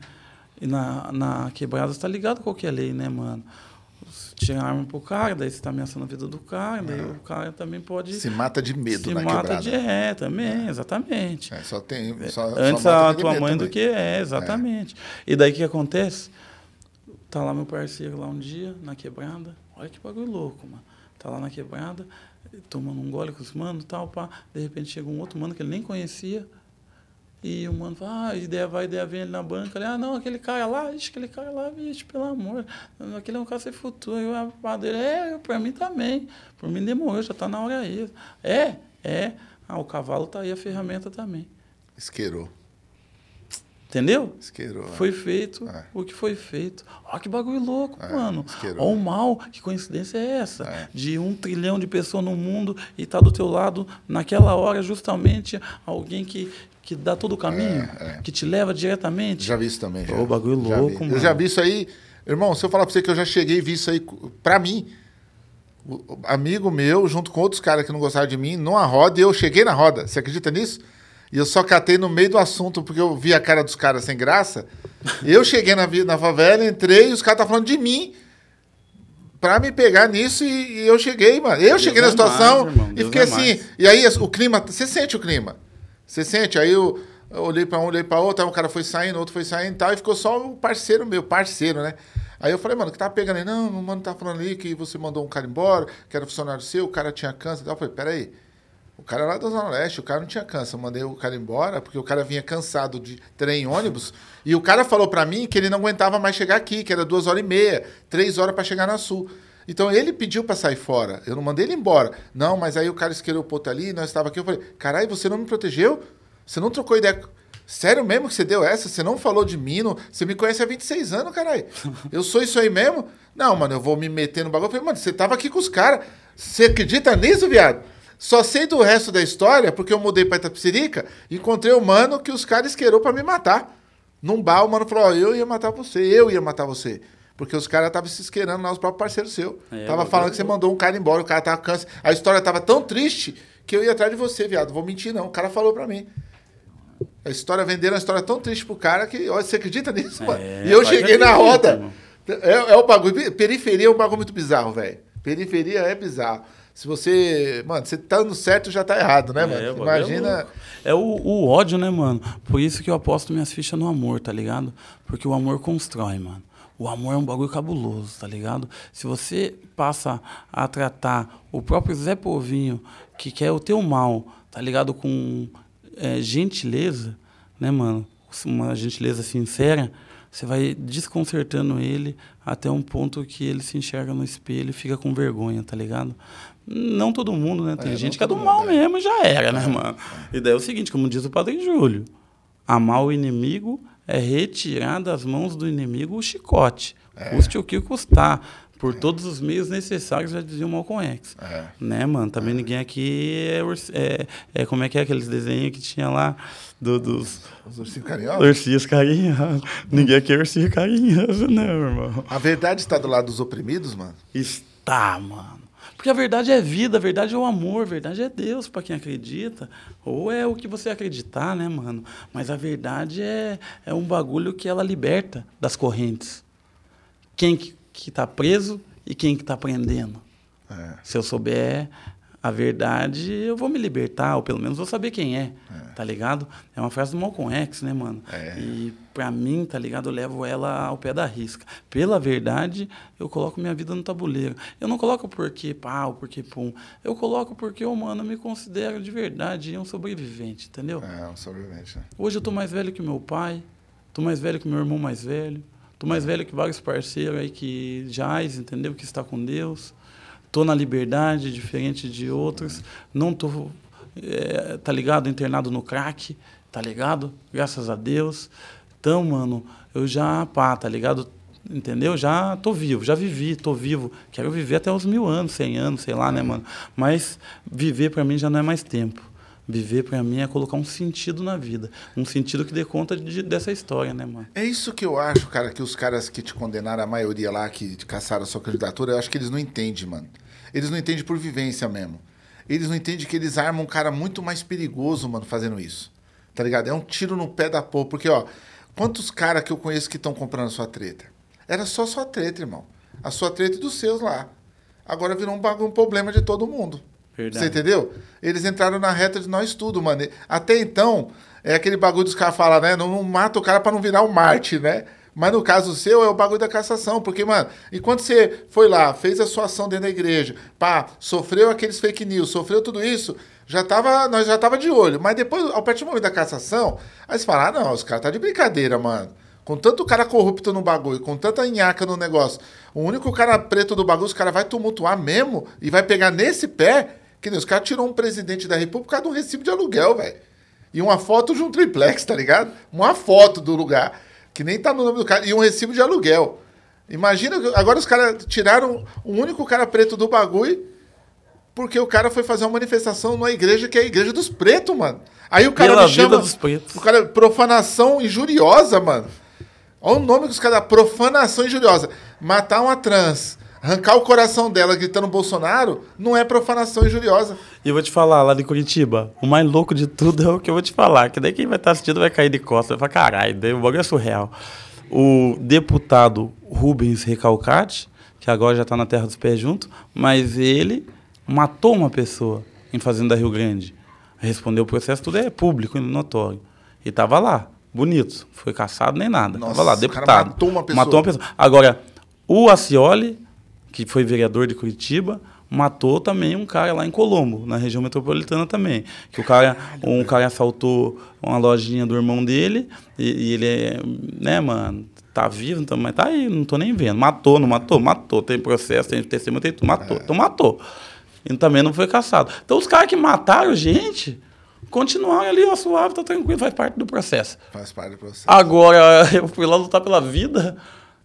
E na, na quebrada, você tá ligado qual que é a lei, né, mano? Tinha arma pro cara, daí você tá ameaçando a vida do cara, daí o cara também pode... Se mata de medo se na mata quebrada. de é, também, exatamente. É, só tem. Só, Antes só a tua mãe medo do também. que é, exatamente. E daí o que acontece? Tá lá meu parceiro lá um dia, na quebrada. Olha que bagulho louco, mano. Tá lá na quebrada, tomando um gole com os manos e tal, pá. De repente chega um outro mano que ele nem conhecia. E o mano fala, ah, ideia vai, ideia vem ali na banca. Ele, ah, não, aquele cara lá, ixi, aquele cara lá, vixe, pelo amor. Aquele é um cara sem futuro. A pá dele, é, pra mim também. Por mim demorou, já tá na hora aí. É, é. Ah, o cavalo tá aí, a ferramenta também. Isqueirou. Entendeu? Isqueirou. é. Foi feito É. o que foi feito. Olha que bagulho louco, É, mano. isqueirou. Olha o mal, que coincidência é essa? É. De um trilhão de pessoas no mundo e tá do teu lado, naquela hora, justamente, alguém que, que dá todo o caminho, É, é. que te leva diretamente. Já vi isso também. Já. Ô, bagulho Já louco, vi. mano. Eu já vi isso aí. Irmão, se eu falar pra você que eu já cheguei e vi isso aí pra mim. o- o amigo meu, junto com outros caras que não gostavam de mim, numa roda, e eu cheguei na roda. Você acredita nisso? E eu só catei no meio do assunto, porque eu vi a cara dos caras sem graça. [laughs] Eu cheguei na, na favela, entrei e os caras estavam falando de mim pra me pegar nisso e, e eu cheguei, mano. Eu cheguei na é situação mais, irmão. e Deus fiquei é assim. mais. E aí o clima, você sente o clima. Você sente? Aí eu, eu olhei pra um, olhei pra outro, aí um cara foi saindo, outro foi saindo e tal, e ficou só o parceiro meu, parceiro, né? Aí eu falei, mano, que tava pegando aí? Não, o mano tá falando ali que você mandou um cara embora, que era funcionário seu, o cara tinha câncer e tal. Eu falei, peraí. O cara lá da Zona Leste, o cara não tinha câncer. Eu mandei o cara embora porque o cara vinha cansado de trem e ônibus. E o cara falou pra mim que ele não aguentava mais chegar aqui, que era duas horas e meia, três horas pra chegar na Sul. Então ele pediu pra sair fora. Eu não mandei ele embora. Não, mas aí o cara esquerou o poto ali, nós estava aqui. Eu falei, caralho, você não me protegeu? Você não trocou ideia? Sério mesmo que você deu essa? Você não falou de mim? não- Você me conhece há 26 anos, caralho. [laughs] Eu sou isso aí mesmo? Não, mano, eu vou me meter no bagulho. Eu falei, mano, você tava aqui com os caras. Você acredita nisso, viado? Só sei do resto da história porque eu mudei pra Itapecerica e encontrei o mano que os caras esquerou pra me matar. Num bar, o mano falou: Ó, eu ia matar você, eu ia matar você. Porque os caras estavam se esquerando lá, os próprios parceiros seus. É, tava falando que você mandou um cara embora, o cara tava câncer. A história tava tão triste que eu ia atrás de você, viado. Vou mentir, não. O cara falou pra mim. A história venderam uma história tão triste pro cara que, olha, você acredita nisso, mano? É, E eu cheguei na roda. É, é o bagulho. Periferia é um bagulho muito bizarro, velho. Periferia é bizarro. Se você. Mano, você tá no certo já tá errado, né, É, mano? é Imagina. louco. É o, o ódio, né, mano? Por isso que eu aposto minhas fichas no amor, tá ligado? Porque o amor constrói, mano. O amor é um bagulho cabuloso, tá ligado? Se você passa a tratar o próprio Zé Povinho, que quer o teu mal, tá ligado? Com é, gentileza, né, mano? Uma gentileza sincera, você vai desconcertando ele até um ponto que ele se enxerga no espelho e fica com vergonha, tá ligado? Não todo mundo, né? Tem É, gente que é do mal mundo, é. mesmo, já era, né, mano? E daí é o seguinte, como diz o Padre Júlio, amar o inimigo é retirar das mãos do inimigo o chicote, É. custe o que custar, por todos os meios necessários, já dizia o Malcolm X. É. Né, mano? Também ninguém aqui é, é, é... Como é que é aqueles desenhos que tinha lá do- dos Os ursinhos carinhosos. ursinhos carinhosos? ninguém aqui é ursinho carinhoso, não, irmão. A verdade está do lado dos oprimidos, mano. Está, mano. Porque a verdade é vida, a verdade é o amor, a verdade é Deus para quem acredita. Ou é o que você acreditar, né, mano? Mas a verdade é, é um bagulho que ela liberta das correntes. Quem que, que tá preso e quem que tá prendendo. É. Se eu souber a verdade, eu vou me libertar, ou pelo menos vou saber quem é, tá ligado? É uma frase do Malcolm X, né, mano? É. E pra mim, tá ligado? Eu levo ela ao pé da risca. Pela verdade, eu coloco minha vida no tabuleiro. Eu não coloco porque pau, porque pum. Eu coloco porque o humano me considero de verdade um sobrevivente, entendeu? É, um sobrevivente, né? Hoje eu tô mais velho que meu pai, tô mais velho que meu irmão mais velho, tô mais velho que vários parceiros aí que jaz, entendeu? Que está com Deus. Tô na liberdade, diferente de outros. Não tô, é, tá ligado? Internado no crack, tá ligado? Graças a Deus. Então, mano, eu já, pá, tá ligado? Entendeu? Já tô vivo, já vivi, tô vivo. Quero viver até os mil anos, cem anos, sei lá, né, mano? Mas viver pra mim já não é mais tempo. Viver pra mim é colocar um sentido na vida. Um sentido que dê conta de- dessa história, né, mano? É isso que eu acho, cara, que os caras que te condenaram, a maioria lá, que caçaram a sua candidatura, eu acho que eles não entendem, mano. Eles não entendem por vivência mesmo. Eles não entendem que eles armam um cara muito mais perigoso, mano, fazendo isso. Tá ligado? É um tiro no pé da porra. Porque, ó, quantos caras que eu conheço que estão comprando a sua treta? Era só sua treta, irmão. A sua treta e dos seus lá. Agora virou um bagulho, um problema de todo mundo. Verdade. Você entendeu? Eles entraram na reta de nós tudo, mano. Até então, é aquele bagulho dos caras falam, né? Não, não mata o cara pra não virar um Marte, né? Mas no caso seu é o bagulho da cassação. Porque, mano, enquanto você foi lá, fez a sua ação dentro da igreja, pá, sofreu aqueles fake news, sofreu tudo isso, já tava, nós já tava de olho. Mas depois, ao partir do momento da cassação, aí você fala, ah, não, os caras tá de brincadeira, mano. Com tanto cara corrupto no bagulho, com tanta nhaca no negócio, o único cara preto do bagulho, os caras vai tumultuar mesmo e vai pegar nesse pé, que nem os caras tirou um presidente da república de um recibo de aluguel, velho. E uma foto de um triplex, tá ligado? Uma foto do lugar, que nem tá no nome do cara, e um recibo de aluguel. Imagina, agora os caras tiraram o único cara preto do bagulho porque o cara foi fazer uma manifestação numa igreja que é a igreja dos pretos, mano. Aí o cara Pela me chama... dos pretos. O cara, profanação injuriosa, mano. Olha o nome que os caras... Profanação injuriosa. Matar uma trans. Arrancar o coração dela gritando Bolsonaro não é profanação injuriosa. E eu vou te falar, lá de Curitiba, o mais louco de tudo [laughs] é o que eu vou te falar. Que daí quem vai estar assistindo vai cair de costas. Vai falar, caralho, daí o bagulho é surreal. O deputado Rubens Recalcati, que agora já está na Terra dos Pés junto, mas ele matou uma pessoa em Fazenda Rio Grande. Respondeu o processo, tudo é público e notório. E estava lá, bonito. Foi caçado nem nada. Estava lá, deputado. matou uma pessoa. Matou uma pessoa. Agora, o Acioli, que foi vereador de Curitiba, matou também um cara lá em Colombo, na região metropolitana também. Que o cara, um cara assaltou uma lojinha do irmão dele e, e ele é, né, mano, tá vivo, então, mas tá aí, não tô nem vendo. Matou, não matou? Matou. Tem processo, tem testemunho, tem tudo. Matou. É. Então matou. E também não foi caçado. Então os caras que mataram gente continuaram ali, ó, suave, tá tranquilo, faz parte do processo. Faz parte do processo. Agora, [laughs] eu fui lá lutar pela vida,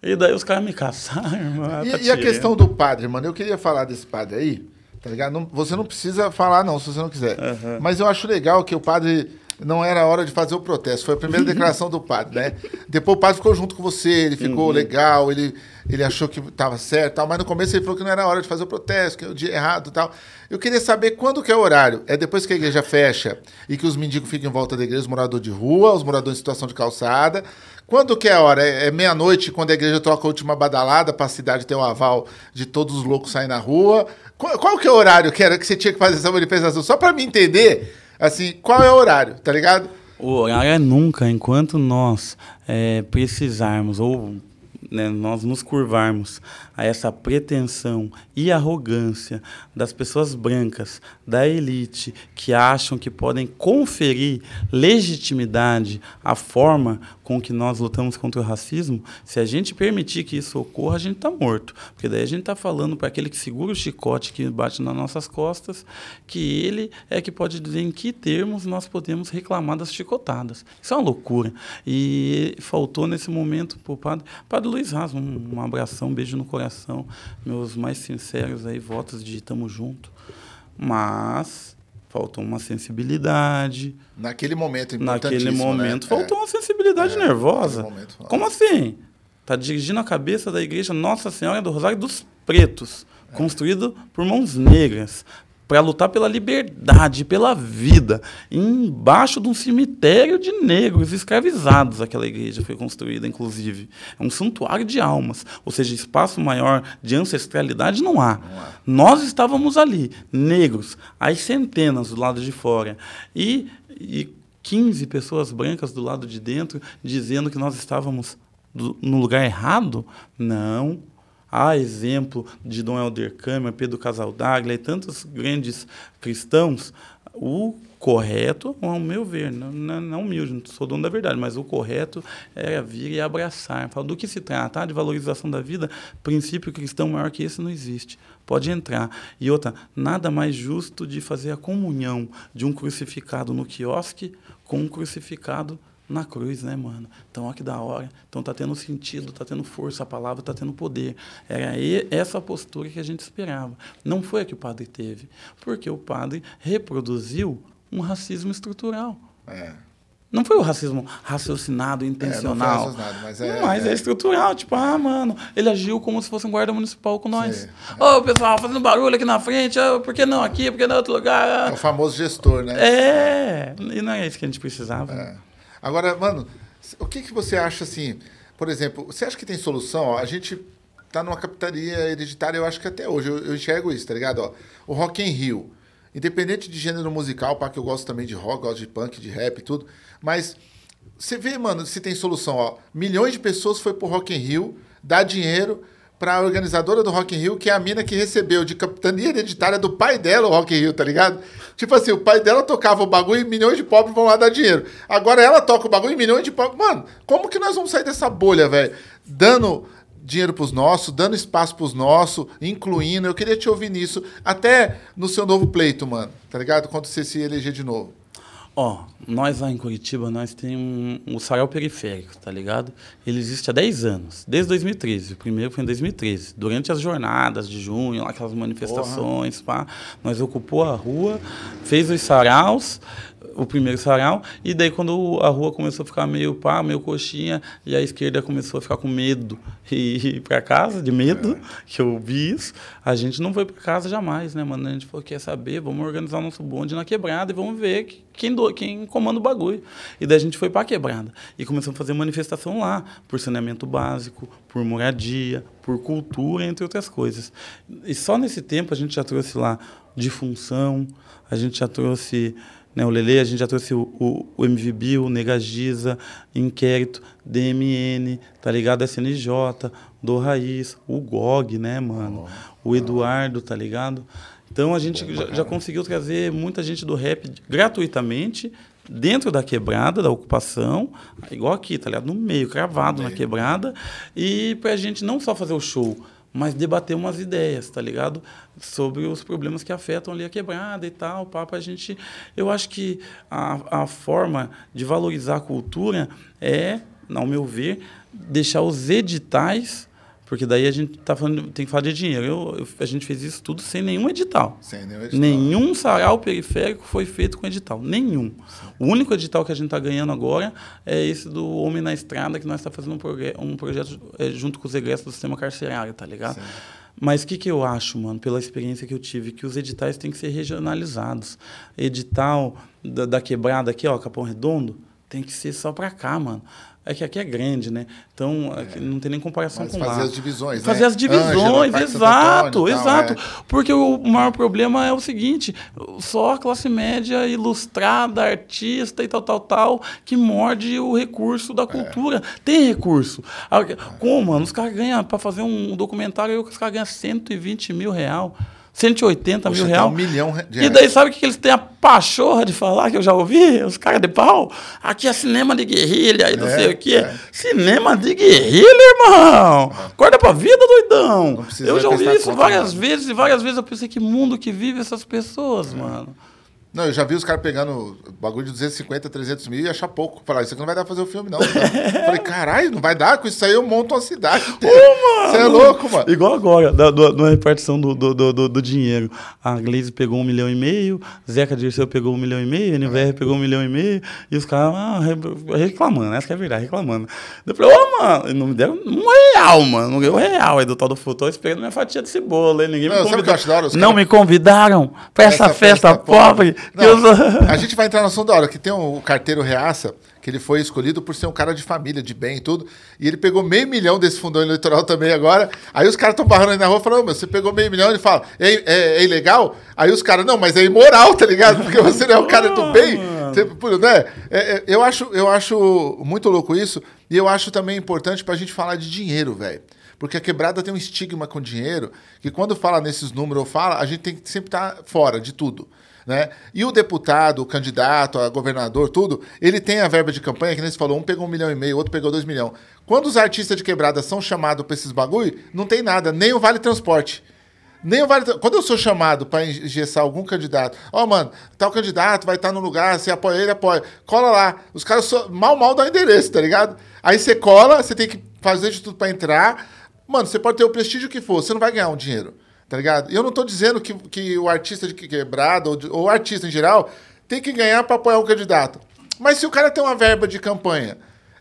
e daí os caras me caçaram, [laughs] mano. E, tá e a questão do padre, mano? Eu queria falar desse padre aí, tá ligado? Não, você não precisa falar, não, se você não quiser. Uhum. Mas eu acho legal que o padre não era hora de fazer o protesto. Foi a primeira [laughs] declaração do padre, né? Depois o padre ficou junto com você, ele ficou uhum. legal, ele, ele achou que estava certo, tal, mas no começo ele falou que não era hora de fazer o protesto, que é o dia errado e tal. Eu queria saber quando que é o horário. É depois que a igreja fecha e que os mendigos ficam em volta da igreja, os moradores de rua, os moradores em situação de calçada. Quando que é a hora? É, é meia-noite, quando a igreja toca a última badalada para a cidade ter o aval de todos os loucos saírem na rua? Qual, qual, que é o horário que era que você tinha que fazer essa manifestação? Só para me entender, assim, qual é o horário, tá ligado? O horário é nunca, enquanto nós é, precisarmos ou né, nós nos curvarmos a essa pretensão e arrogância das pessoas brancas, da elite, que acham que podem conferir legitimidade à forma com que nós lutamos contra o racismo, se a gente permitir que isso ocorra, a gente está morto. Porque daí a gente está falando para aquele que segura o chicote que bate nas nossas costas, que ele é que pode dizer em que termos nós podemos reclamar das chicotadas. Isso é uma loucura. E faltou nesse momento para o padre, padre Luiz Raz, um, um abração, um beijo no coração coração, meus mais sinceros aí votos de tamo junto. Mas faltou uma sensibilidade. Naquele momento Naquele né? momento né? faltou é. uma sensibilidade é, nervosa. Momento, Como assim? Tá dirigindo a cabeça da igreja Nossa Senhora do Rosário dos Pretos, é. construído por mãos negras, para lutar pela liberdade, pela vida, embaixo de um cemitério de negros escravizados. Aquela igreja foi construída, inclusive. É um santuário de almas, ou seja, espaço maior de ancestralidade não há. Não há. Nós estávamos ali, negros, às centenas do lado de fora. E, e 15 pessoas brancas do lado de dentro dizendo que nós estávamos do, no lugar errado? Não a exemplo de Dom Helder Câmara, Pedro Casaldaglia e tantos grandes cristãos, o correto, ao meu ver, não, não, não humilde, não sou dono da verdade, mas o correto era vir e abraçar. Fala, do que se trata? de valorização da vida, princípio cristão maior que esse não existe. Pode entrar. E outra, nada mais justo de fazer a comunhão de um crucificado no quiosque com um crucificado na cruz, né, mano? Então, olha que da hora. Então, tá tendo sentido, tá tendo força, a palavra tá tendo poder. Era essa postura que a gente esperava. Não foi a que o padre teve, porque o padre reproduziu um racismo estrutural. É. Não foi o racismo raciocinado, intencional. É, não foi mas é, mas é, é estrutural. Tipo, ah, mano, ele agiu como se fosse um guarda municipal com nós. Ô, oh, pessoal, fazendo barulho aqui na frente, oh, por que não aqui, por que não outro lugar? É o famoso gestor, né? É, e não é isso que a gente precisava. É. Agora, mano, o que, que você acha assim? Por exemplo, você acha que tem solução? Ó, a gente tá numa capitania hereditária, eu acho que até hoje eu, eu enxergo isso, tá ligado? Ó, o Rock in Rio, independente de gênero musical, para que eu gosto também de rock, gosto de punk, de rap e tudo, mas você vê, mano, se tem solução, ó. Milhões de pessoas foi pro Rock in Rio, dá dinheiro, para a organizadora do Rock in Rio, que é a mina que recebeu de capitania hereditária do pai dela o Rock in Rio, tá ligado? Tipo assim, o pai dela tocava o bagulho e milhões de pobres vão lá dar dinheiro. Agora ela toca o bagulho e milhões de pobres... Mano, como que nós vamos sair dessa bolha, velho? Dando dinheiro pros nossos, dando espaço pros nossos, incluindo. Eu queria te ouvir nisso, até no seu novo pleito, mano, tá ligado? Quando você se eleger de novo. Ó, nós lá em Curitiba, nós temos um, um sarau periférico, tá ligado? Ele existe há 10 anos, desde 2013. O primeiro foi em 2013. Durante as jornadas de junho, aquelas manifestações, pá, nós ocupou a rua, fez os saraus, o primeiro sarau, e daí quando a rua começou a ficar meio pá, meio coxinha, e a esquerda começou a ficar com medo [laughs] e ir para casa, de medo, é. que eu vi isso, a gente não foi para casa jamais, né, mano? A gente falou, quer saber, vamos organizar o nosso bonde na quebrada e vamos ver quem, do, quem comanda o bagulho. E daí a gente foi para a quebrada e começamos a fazer manifestação lá, por saneamento básico, por moradia, por cultura, entre outras coisas. E só nesse tempo a gente já trouxe lá disfunção, a gente já trouxe né, o Lele, a gente já trouxe o, o, o MVB, o Negagiza, Inquérito, DMN, tá ligado? SNJ, do Raiz, o GOG, né, mano? Oh. O Eduardo, tá ligado? Então a gente já, já, conseguiu trazer muita gente do rap gratuitamente dentro da quebrada, da ocupação, igual aqui, tá ligado? No meio, cravado no meio. na quebrada, e pra gente não só fazer o show, mas debater umas ideias, tá ligado? Sobre os problemas que afetam ali a quebrada e tal, papo, a gente... Eu acho que a, a forma de valorizar a cultura é, ao meu ver, deixar os editais porque daí a gente tá falando, tem que falar de dinheiro. Eu, eu, a gente fez isso tudo sem nenhum edital. Sem nenhum edital. Nenhum sarau periférico foi feito com edital. Nenhum. Sim. O único edital que a gente está ganhando agora é esse do Homem na Estrada, que nós estamos tá fazendo um, um projeto é, junto com os egressos do sistema carcerário, tá ligado? Sim. Mas o que, que eu acho, mano, pela experiência que eu tive, que os editais têm que ser regionalizados. Edital da, da quebrada aqui, ó, Capão Redondo, tem que ser só para cá, mano. É que aqui é grande, né? Então, é. não tem nem comparação Mas com fazer lá. Fazer as divisões, Fazer né? as divisões, Ângela, exato, exato. é. Porque o maior problema é o seguinte, só a classe média ilustrada, artista e tal, tal, tal, que morde o recurso da é. cultura. É. Tem recurso. Como, mano? Os caras ganham, para fazer um documentário, os caras ganham 120 mil real. 180 Poxa, mil reais. Um milhão de reais. E daí sabe o que eles têm a pachorra de falar, que eu já ouvi? Os caras de pau. Aqui é cinema de guerrilha e não é, sei o quê. É. Cinema de guerrilha, irmão. Uhum. Acorda pra vida, doidão. Eu já ouvi isso várias vezes e várias vezes eu pensei que mundo que vive essas pessoas, é. mano. Não, eu já vi os caras pegando bagulho de 250, 300 mil e achar pouco. Falar, isso aqui não vai dar pra fazer o filme, não. [laughs] Falei, caralho, não vai dar? Com isso aí eu monto uma cidade. Você é louco, mano. Igual agora, da, do, da repartição do, do, do, do, dinheiro. A Glaze pegou um milhão e meio, Zeca Dirceu pegou um milhão e meio, NVR é. pegou um milhão e meio, e os caras ah, reclamando, essa que é verdade, reclamando. Eu falei, ô, oh, mano, não me deram um real, mano. Não ganhou um real aí do tal do futuro, esperando minha fatia de cebola, hein? Ninguém não, me convidou. Não me convidaram pra essa, essa festa, festa pobre. pobre [laughs] não. A gente vai entrar no assunto da hora, que tem o um carteiro Reaça, que ele foi escolhido por ser um cara de família, de bem e tudo. E ele pegou meio milhão desse fundão eleitoral também agora. Aí os caras estão barrando aí na rua falando, você pegou meio milhão, ele fala, é, é, é ilegal? Aí os caras, não, mas é imoral, tá ligado? Porque você não é o cara do bem. [laughs] Você, né? É, é, eu, acho, eu acho muito louco isso. E eu acho também importante pra gente falar de dinheiro, velho. Porque a quebrada tem um estigma com dinheiro, que quando fala nesses números ou fala, a gente tem que sempre estar tá fora de tudo. Né? E o deputado, o candidato, a governador, tudo, ele tem a verba de campanha, que nem você falou, um pegou um milhão e meio, outro pegou dois milhões. Quando os artistas de quebrada são chamados para esses bagulho, não tem nada, nem o Vale Transporte. Nem o vale... Quando eu sou chamado para engessar algum candidato, ó, oh, mano, tal candidato vai estar no lugar, você apoia ele, apoia. Cola lá. Os caras só... mal, mal dão endereço, tá ligado? Aí você cola, você tem que fazer de tudo para entrar. Mano, você pode ter o prestígio que for, você não vai ganhar um dinheiro. Tá ligado? E eu não tô dizendo que, que o artista de quebrada, ou, ou o artista em geral, tem que ganhar para apoiar o candidato. Mas se o cara tem uma verba de campanha,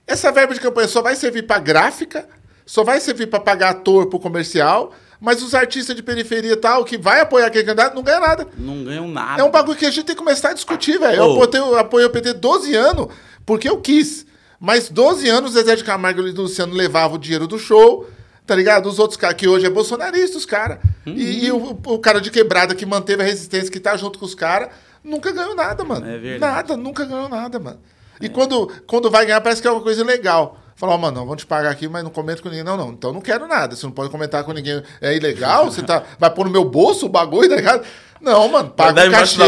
essa verba de campanha só vai servir para gráfica, só vai servir para pagar ator pro comercial, mas os artistas de periferia tal, que vai apoiar aquele candidato, não ganha nada. Não ganham nada. É um bagulho que a gente tem que começar a discutir, velho. Oh. Eu apoiei o PT 12 anos porque eu quis. Mas 12 anos o Zezé de Camargo e Luciano levavam o dinheiro do show Tá ligado? Os outros caras que hoje é bolsonarista, os caras. Uhum. E, e o, o, cara de quebrada que manteve a resistência, que tá junto com os caras, nunca ganhou nada, mano. É nada, nunca ganhou nada, mano. E é. quando, quando vai ganhar, parece que é uma coisa legal. Falar, oh, mano, não, vamos te pagar aqui, mas não comento com ninguém. Não, não, então não quero nada. Você não pode comentar com ninguém. É ilegal? Você tá, vai pôr no meu bolso o bagulho, tá ligado? Não, mano, paga o cachê.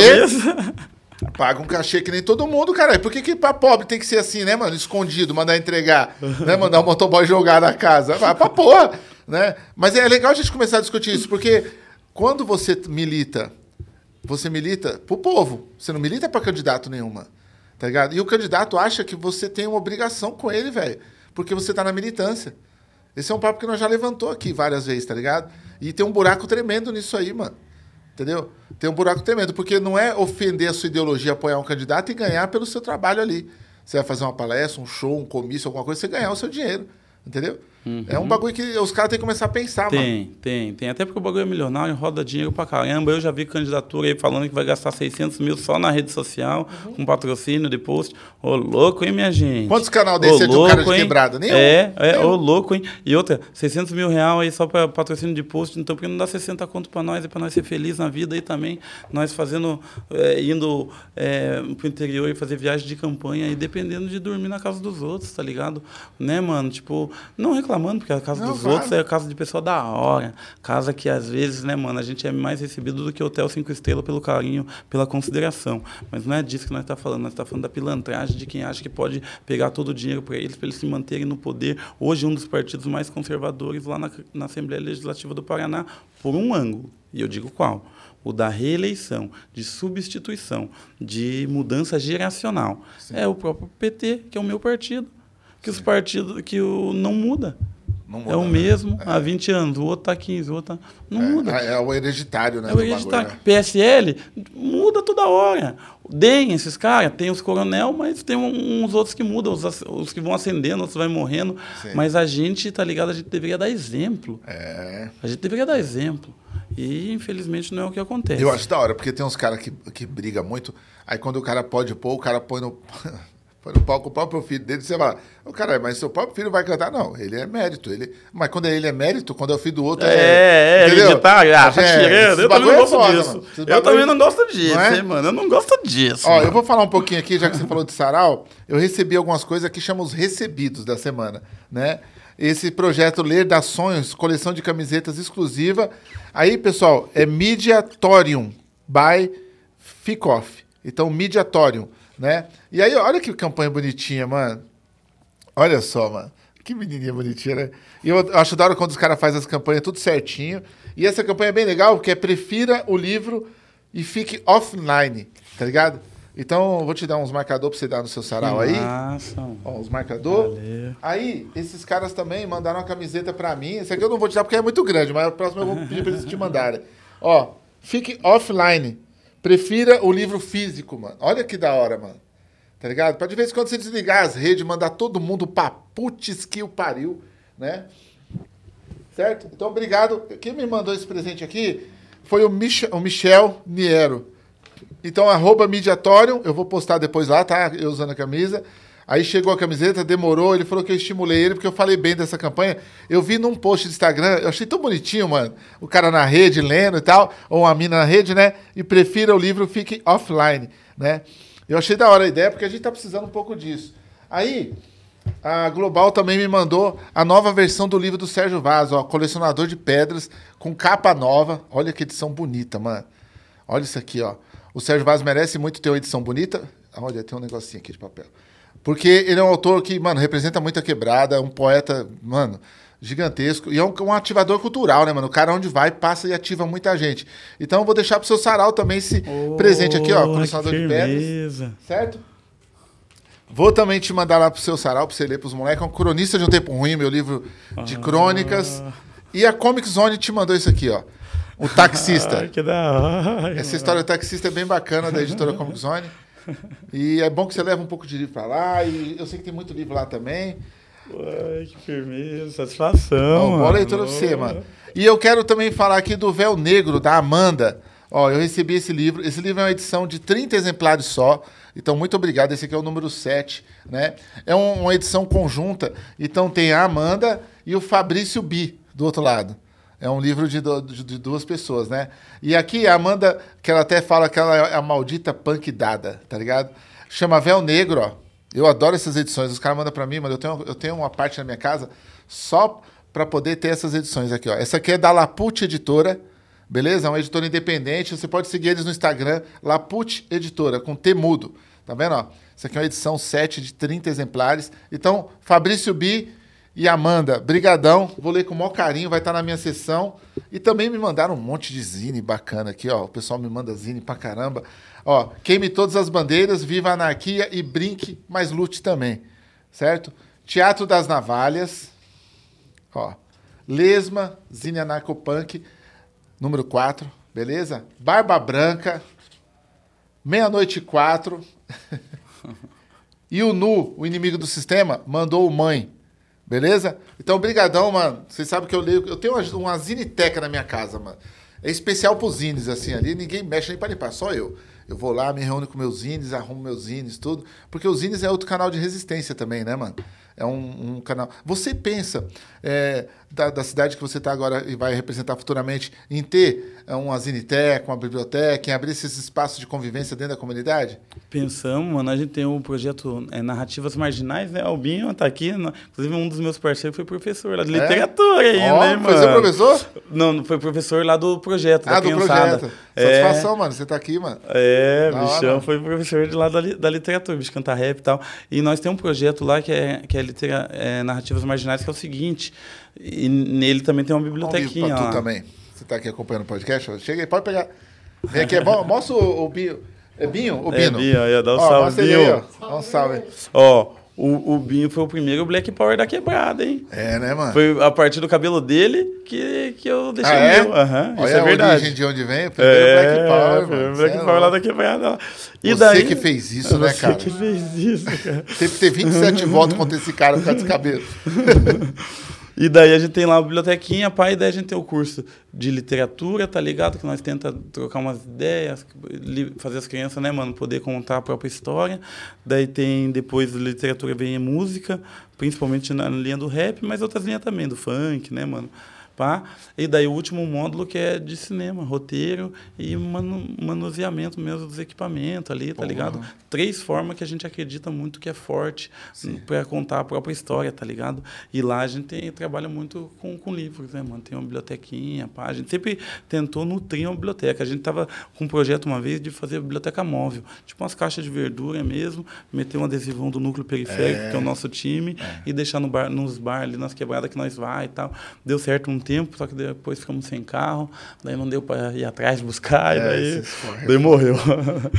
Paga um cachê que nem todo mundo, cara. Por que, que pra pobre tem que ser assim, né, mano? Escondido, mandar entregar, né? [laughs] Mandar o motoboy jogar na casa. Vai pra porra, né? Mas é legal a gente começar a discutir isso, porque quando você milita, você milita pro povo. Você não milita pra candidato nenhuma, tá ligado? E o candidato acha que você tem uma obrigação com ele, velho, porque você tá na militância. Esse é um papo que nós já levantou aqui várias vezes, tá ligado? E tem um buraco tremendo nisso aí, mano. Entendeu? Tem um buraco tremendo, porque não é ofender a sua ideologia, apoiar um candidato e ganhar pelo seu trabalho ali. Você vai fazer uma palestra, um show, um comício, alguma coisa, você ganhar o seu dinheiro. Entendeu? Uhum. É um bagulho que os caras têm que começar a pensar, tem, mano. Tem, tem. Até porque o bagulho é milionário, roda dinheiro pra caramba. Eu já vi candidatura aí falando que vai gastar 600 mil só na rede social, uhum. com patrocínio de post. Ô, louco, hein, minha gente? Quantos canal desse é de um cara de hein? quebrada? Nenhum. É, é, ô, louco, hein? E outra, 600 mil real aí só pra patrocínio de post, então por que não dá 60 conto pra nós e pra nós ser felizes na vida aí também? Nós fazendo, é, indo é, pro interior e fazer viagem de campanha e dependendo de dormir na casa dos outros, tá ligado? Né, mano? Tipo, não reclamando, porque a casa não, dos claro. outros é casa de pessoa da hora. Casa que às vezes, né, mano, a gente é mais recebido do que hotel cinco estrelas pelo carinho, pela consideração. Mas não é disso que nós estamos tá falando. Nós estamos tá falando da pilantragem de quem acha que pode pegar todo o dinheiro para eles, para eles se manterem no poder. Hoje, um dos partidos mais conservadores lá na, na Assembleia Legislativa do Paraná, por um ângulo. E eu digo qual? o da reeleição, de substituição, de mudança geracional. Sim. É o próprio PT, que é o meu partido, que os partidos que o não muda. Muda, é o né? mesmo é. há 20 anos, o outro está 15, o outro tá... Não é, muda. É o hereditário, né? É o hereditário. Bagulho, né? PSL muda toda hora. DEM, esses caras, tem os coronel, mas tem uns outros que mudam, os, os que vão ascendendo, outros vai morrendo. Sim. Mas a gente, tá ligado? A gente deveria dar exemplo. É. A gente deveria dar exemplo. E, infelizmente, não é o que acontece. Eu acho da hora, porque tem uns caras que, que briga muito. Aí, quando o cara pode pôr, o cara põe no. [laughs] Foi no palco o próprio filho dele, você fala, oh, cara, mas seu próprio filho vai cantar? Não, ele é mérito. Ele... Mas quando ele é mérito, quando é o filho do outro, é. É, é entendeu? tá, ah, tá é, tirando. Eu também não gosto foda, disso. Eu também não gosto disso, é? hein, mano. Eu não gosto disso. Ó, mano. eu vou falar um pouquinho aqui, já que você falou de sarau. Eu recebi algumas coisas que chamam os recebidos da semana, né? Esse projeto Ler das Sonhos, coleção de camisetas exclusiva. Aí, pessoal, é Mediatorium by Ficoff. Então, Mediatorium né? E aí, olha que campanha bonitinha, mano. Olha só, mano. Que menininha bonitinha, né? E eu acho da hora quando os caras fazem as campanhas tudo certinho. E essa campanha é bem legal, porque é prefira o livro e fique offline, tá ligado? Então, eu vou te dar uns marcadores pra você dar no seu sarau aí. Nossa. Ó, os marcadores. Aí, esses caras também mandaram uma camiseta pra mim. Esse aqui eu não vou te dar porque é muito grande, mas o próximo eu vou pedir pra eles te mandarem. Ó, fique offline. Prefira o livro físico, mano. Olha que da hora, mano. Tá ligado? Pra de vez em quando você desligar as redes, mandar todo mundo pra putz que o pariu, né? Certo? Então, obrigado. Quem me mandou esse presente aqui foi o, Mich o Michel Niero. Então, arroba Mediatorium, eu vou postar depois lá, tá? Eu usando a camisa. Aí chegou a camiseta, demorou, ele falou que eu estimulei ele porque eu falei bem dessa campanha. Eu vi num post do Instagram, eu achei tão bonitinho, mano. O cara na rede lendo e tal, ou a mina na rede, né? E prefira o livro fique offline, né? Eu achei da hora a ideia porque a gente tá precisando um pouco disso. Aí, a Global também me mandou a nova versão do livro do Sérgio Vaz, ó, Colecionador de Pedras, com capa nova. Olha que edição bonita, mano. Olha isso aqui, ó. O Sérgio Vaz merece muito ter uma edição bonita. Olha, tem um negocinho aqui de papel. Porque ele é um autor que, mano, representa muita quebrada, um poeta, mano, gigantesco. E é um, um, ativador cultural, né, mano? O cara onde vai, passa e ativa muita gente. Então eu vou deixar pro seu sarau também esse oh, presente aqui, ó, colecionador de pedras. Certo? Vou também te mandar lá pro seu sarau, pra você ler pros moleques. É um cronista de um tempo ruim, meu livro de ah. crônicas. E a Comic Zone te mandou isso aqui, ó. O Taxista. [laughs] Ai, que da hora. Essa história do taxista é bem bacana, da editora Comic Zone. E é bom que você leva um pouco de livro para lá. E eu sei que tem muito livro lá também. Uai, que firmeza, satisfação. Bom, boa leitura pra você, mano. E eu quero também falar aqui do Véu Negro, da Amanda. Ó, eu recebi esse livro. Esse livro é uma edição de 30 exemplares só. Então, muito obrigado. Esse aqui é o número 7, né? É um, uma edição conjunta. Então, tem a Amanda e o Fabrício Bi do outro lado. É um livro de, do, de, duas pessoas, né? E aqui a Amanda, que ela até fala que ela é a maldita punk dada, tá ligado? Chama Véu Negro, ó. Eu adoro essas edições. Os caras mandam para mim, mano. Eu tenho, eu tenho uma parte na minha casa só para poder ter essas edições aqui, ó. Essa aqui é da Laput Editora, beleza? É uma editora independente. Você pode seguir eles no Instagram, Laput Editora, com T mudo. Tá vendo, ó? Essa aqui é uma edição 7 de 30 exemplares. Então, Fabrício Bi e Amanda, brigadão. Vou ler com o maior carinho, vai estar na minha sessão. E também me mandaram um monte de zine bacana aqui, ó. O pessoal me manda zine pra caramba. Ó, queime todas as bandeiras, viva a anarquia e brinque, mas lute também. Certo? Teatro das Navalhas. Ó. Lesma, zine anarcopunk, número 4. Beleza? Barba Branca, meia-noite e quatro. [laughs] e o Nu, o inimigo do sistema, mandou o mãe. Beleza? Então, brigadão, mano. Vocês sabem que eu leio. Eu tenho uma, uma ziniteca na minha casa, mano. É especial pros zines, assim, ali. Ninguém mexe nem pra limpar, só eu. Eu vou lá, me reúno com meus zines, arrumo meus zines, tudo. Porque os zines é outro canal de resistência também, né, mano? É um, um canal. Você pensa é, da, da, cidade que você está agora e vai representar futuramente em ter é, uma ziniteca, uma biblioteca, em abrir esses espaços de convivência dentro da comunidade? Pensamos, mano. A gente tem um projeto é, Narrativas Marginais, né? Albinho está aqui. Inclusive, um dos meus parceiros foi professor lá de é? literatura ainda, oh, hein, mano? Foi seu professor? Não, foi professor lá do projeto. Ah, do criançada. projeto. É. Satisfação, mano. Você está aqui, mano. É, da bichão hora. foi professor de lá da, da literatura, bicho, cantar rap e tal. E nós temos um projeto lá que é, que é litera, é, narrativas marginais, que é o seguinte, e nele também tem uma bibliotequinha. Pra tu também. Você está aqui acompanhando o podcast? Chega aí, pode pegar. Vem aqui, mostra o, o Binho. É Binho? O é, Bino? É Binho, aí, dá um ó, salve, Binho. Aí, ó. Dá um salve. Ó, o, o Binho foi o primeiro Black Power da quebrada, hein? É, né, mano? Foi a partir do cabelo dele que, que eu deixei ah, é? meu. Uhum, Olha isso é verdade. a origem de onde vem, o primeiro é, Black Power. Black é Power lá da quebrada. E você daí, que fez isso, né, cara? Você que fez isso, cara. Teve que ter 27 [laughs] votos contra esse cara por causa desse cabelo. [laughs] E daí a gente tem lá a bibliotequinha, pai, e daí a gente tem o curso de literatura, tá ligado? Que nós tenta trocar umas ideias, fazer as crianças, né, mano, poder contar a própria história. Daí tem depois literatura vem música, principalmente na linha do rap, mas outras linhas também, do funk, né, mano? Pá. E daí o último módulo que é de cinema, roteiro e manu manuseamento mesmo dos equipamentos ali, tá Porra. ligado? Três formas que a gente acredita muito que é forte para contar a própria história, tá ligado? E lá a gente tem, trabalha muito com, com livros, né, mano? Tem uma bibliotequinha, pá. A gente sempre tentou nutrir uma biblioteca. A gente tava com um projeto uma vez de fazer biblioteca móvel, tipo umas caixas de verdura mesmo, meter um adesivão do núcleo periférico, é. que é o nosso time, é. e deixar no bar, nos bar ali, nas quebradas que nós vai e tal. Deu certo um tempo, só que depois ficamos sem carro, daí não deu para ir atrás buscar, é, e daí, daí morreu.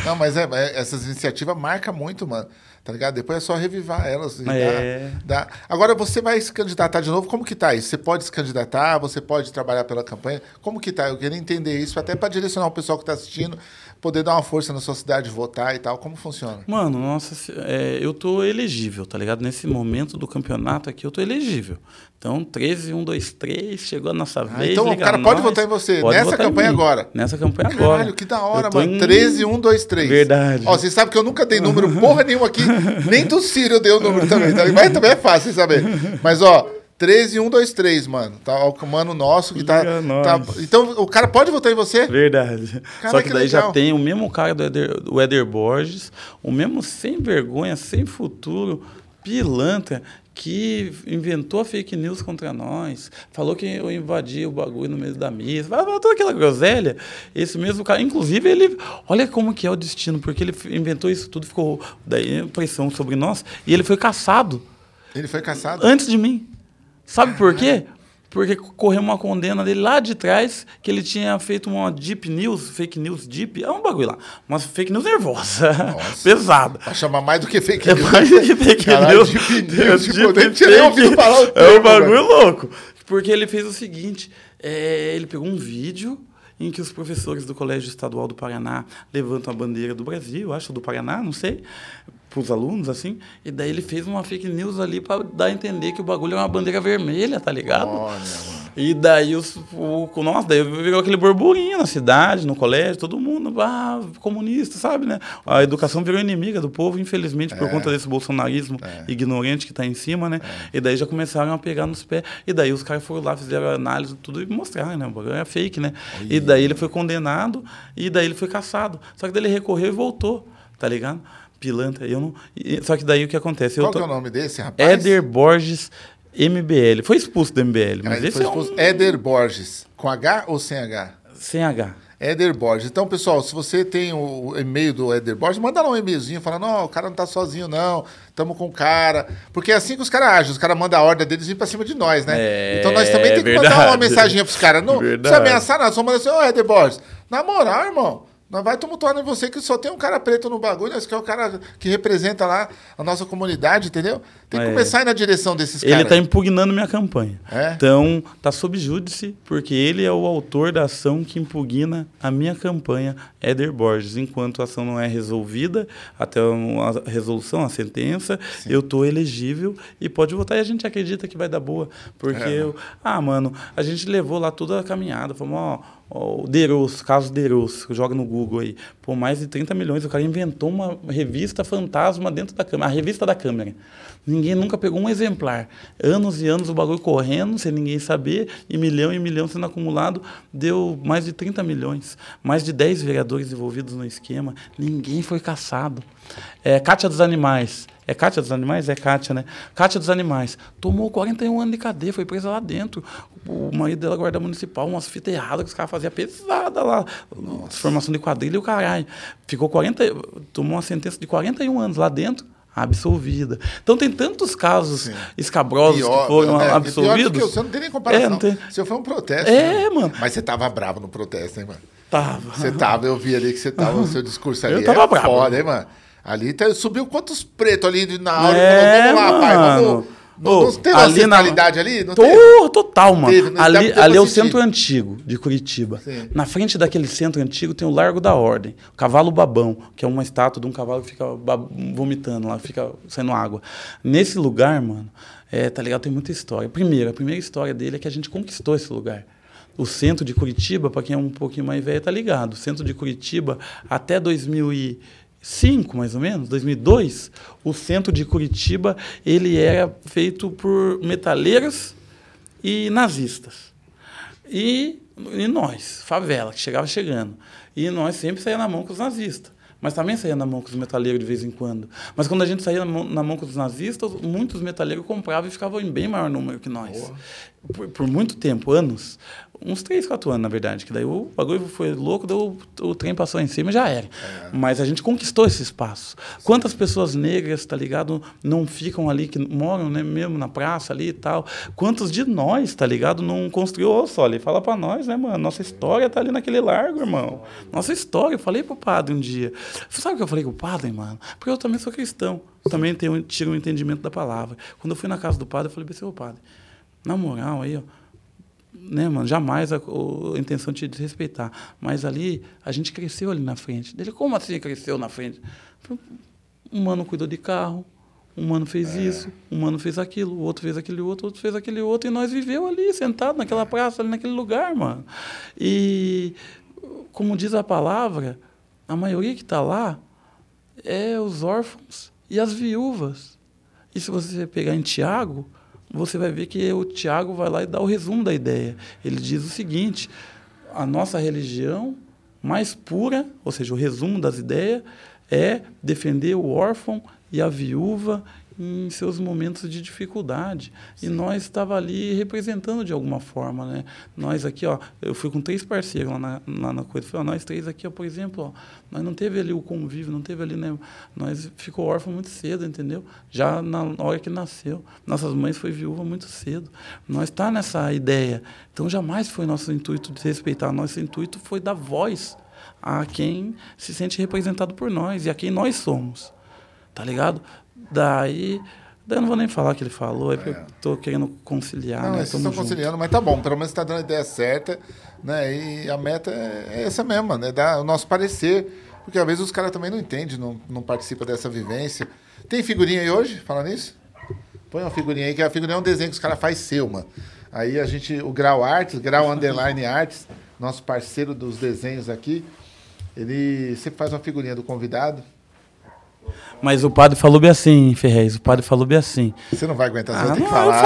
Não, mas é, é, essas iniciativas marcam muito, mano. Tá ligado? Depois é só revivar elas. É. Dá, dá. Agora, você vai se candidatar de novo? Como que tá isso? Você pode se candidatar? Você pode trabalhar pela campanha? Como que tá? Eu queria entender isso, até para direcionar o pessoal que está assistindo poder dar uma força na sua cidade, votar e tal? Como funciona? Mano, nossa, é, eu tô elegível, tá ligado? Nesse momento do campeonato aqui, eu tô elegível. Então, 13, 1, 2, 3, chegou a nossa ah, vez. Então, o cara pode votar em você nessa campanha agora. Nessa campanha agora. Caralho, que da hora, mano. Em... 13, 1, 2, 3. Verdade. Ó, vocês sabem que eu nunca dei número porra nenhuma aqui, nem do Ciro eu dei o número também. Tá? Mas também é fácil, saber. Mas, ó. 13 1 2 3, mano. Tá o mano nosso que tá, tá, Então o cara pode votar em você? Verdade. Cara, Só que, que daí legal. já tem o mesmo cara do Eder, do Eder Borges, o mesmo sem vergonha, sem futuro, pilantra, que inventou a fake news contra nós, falou que eu invadi o bagulho no meio da mesa, toda aquela groselha. Esse mesmo cara, inclusive, ele. Olha como que é o destino, porque ele inventou isso tudo, ficou daí pressão sobre nós, e ele foi caçado. Ele foi caçado? Antes de mim. Sabe por quê? Porque correu uma condena dele lá de trás, que ele tinha feito uma deep news, fake news deep, é um bagulho lá. Uma fake news nervosa, [laughs] pesada. Vai chamar mais do que fake é news. É mais do que fake Caralho, news. Deep news, tipo, nem tinha ouvido falar o termo, É um bagulho louco. Porque ele fez o seguinte, é, ele pegou um vídeo em que os professores do Colégio Estadual do Paraná levantam a bandeira do Brasil, acho, do Paraná, não sei, para os alunos, assim, e daí ele fez uma fake news ali para dar a entender que o bagulho é uma bandeira vermelha, tá ligado? Olha. E daí os, o, nossa, daí virou aquele burburinho na cidade, no colégio, todo mundo, ah, comunista, sabe, né? A educação virou inimiga do povo, infelizmente, é. por conta desse bolsonarismo é. ignorante que está em cima, né? É. E daí já começaram a pegar nos pés. E daí os caras foram lá, fizeram análise tudo e mostraram, né? O bagulho é fake, né? E daí ele foi condenado e daí ele foi caçado. Só que daí ele recorreu e voltou, tá ligado? Pilantra. Eu não... Só que daí o que acontece? Qual tô... é o nome desse, rapaz? Éder Borges MBL. Foi expulso do MBL. Mas esse foi expulso. É um... Éder Borges. Com H ou sem H? Sem H. Éder Borges. Então, pessoal, se você tem o e-mail do Éder Borges, manda lá um e-mailzinho falando, não, o cara não tá sozinho, não, tamo com o cara. Porque é assim que os caras agem, os caras mandam a ordem deles vir pra cima de nós, né? É, então nós também temos que mandar uma mensagem pros caras. Não, precisa ameaçar nada, só manda assim, ô Éder Borges, na moral, irmão, Nós vai tumultuar em você que só tem um cara preto no bagulho, esse que é o cara que representa lá a nossa comunidade, entendeu? Tem que É. começar a ir na direção desses Ele caras. está impugnando minha campanha. É? Então, está sob júdice, porque ele é o autor da ação que impugna a minha campanha, Éder Borges. Enquanto a ação não é resolvida, até a resolução, a sentença, eu estou elegível e pode votar. E a gente acredita que vai dar boa. Porque, É. eu, ah, mano, a gente levou lá toda a caminhada. Falamos, ó, o Deros, caso Deros, joga no Google aí. Pô, mais de 30 milhões. O cara inventou uma revista fantasma dentro da câmera, a revista da câmera. Ninguém nunca pegou um exemplar. Anos e anos o bagulho correndo, sem ninguém saber, e milhão e milhão sendo acumulado, deu mais de 30 milhões. Mais de 10 vereadores envolvidos no esquema. Ninguém foi caçado. É, Cátia dos Animais. É Cátia dos Animais? É Cátia, né? Cátia dos Animais. Tomou 41 anos de cadeia, foi presa lá dentro. O marido dela, guarda municipal, umas fitas erradas que os caras faziam pesada lá. Formação de quadrilha e o caralho. Ficou 40, tomou uma sentença de 41 anos lá dentro, absolvida. Então tem tantos casos escabrosos que foram é, absolvidos. Pior que você não tem nem comparação. É, não tem. Você foi um protesto. É, né? mano. Mas você tava bravo no protesto, hein, mano? Tava. Você tava, eu vi ali que você tava, o seu discurso ali Eu tava é bravo. foda, hein, mano? Ali tá- subiu quantos pretos ali na hora. É, falou, vamos lá, pai, vamos... Não, Ô, não uma ali na- centralidade ali? Não Tô- total, mano. Teve, ali ali é o centro antigo de Curitiba. Sim. Na frente daquele centro antigo tem o Largo da Ordem, o Cavalo Babão, que é uma estátua de um cavalo que fica vomitando lá, fica saindo água. Nesse lugar, mano, é, tá ligado? Tem muita história. Primeiro, a primeira história dele é que a gente conquistou esse lugar. O centro de Curitiba, para quem é um pouquinho mais velho, tá ligado. O centro de Curitiba, até 2005, mais ou menos, 2002, o centro de Curitiba, ele era feito por metaleiros e nazistas. E, e nós, favela, que chegava chegando. E nós sempre saía na mão com os nazistas. Mas também saía na mão com os metaleiros de vez em quando. Mas quando a gente saía na mão, na mão com os nazistas, muitos metaleiros compravam e ficavam em bem maior número que nós. Por, por muito tempo, anos. Uns 3, 4 anos, na verdade. Que daí o bagulho foi louco, daí o, o trem passou em cima e já era. Mas a gente conquistou esse espaço. Quantas pessoas negras, tá ligado, não ficam ali, que moram né, mesmo na praça ali e tal. Quantos de nós, tá ligado, não construiu, ô Soli, fala pra nós, né, mano? Nossa história tá ali naquele largo, irmão. Nossa história. Eu falei pro padre um dia. Sabe o que eu falei com o padre, mano? Porque eu também sou cristão. Também tenho, tiro um entendimento da palavra. Quando eu fui na casa do padre, eu falei ô padre, na moral aí, ó, né, mano? Jamais a, a intenção de desrespeitar. Mas ali, a gente cresceu ali na frente. Dele, como assim cresceu na frente? Um mano cuidou de carro, um mano fez isso, um mano fez aquilo, o outro fez aquele outro, o outro fez aquele outro, e nós viveu ali, sentado naquela praça, ali naquele lugar, mano. E, como diz a palavra, a maioria que está lá é os órfãos e as viúvas. E se você pegar em Tiago, você vai ver que o Tiago vai lá e dá o resumo da ideia. Ele diz o seguinte: a nossa religião mais pura, ou seja, o resumo das ideias, é defender o órfão e a viúva em seus momentos de dificuldade. E nós estava ali representando de alguma forma, né? Nós aqui, ó, eu fui com três parceiros lá na, lá na coisa, falei, ó, nós três aqui, ó, por exemplo, ó, nós não teve ali o convívio, não teve ali, né? Nós ficou órfão muito cedo, entendeu? Já na hora que nasceu. Nossas mães foi viúva muito cedo. Nós tá nessa ideia. Então jamais foi nosso intuito de respeitar, nosso intuito foi dar voz a quem se sente representado por nós e a quem nós somos. Tá ligado? Daí, daí eu não vou nem falar o que ele falou, é porque eu tô querendo conciliar, Não, né? vocês estão conciliando, mas tá bom. Pelo menos está dando a ideia certa, né? E a meta é é essa mesmo, né? Dar o nosso parecer. Porque às vezes os caras também não entendem, não, não participam dessa vivência. Tem figurinha aí hoje? Fala nisso? Põe uma figurinha aí, que a figurinha é um desenho que os caras fazem seu, mano. Aí a gente, o Grau Arts, Grau Underline [laughs] Arts, nosso parceiro dos desenhos aqui, ele sempre faz uma figurinha do convidado. Mas o padre falou bem assim, Ferrez, o padre falou bem assim. Você não vai aguentar, você Ah, vai ter que não, falar.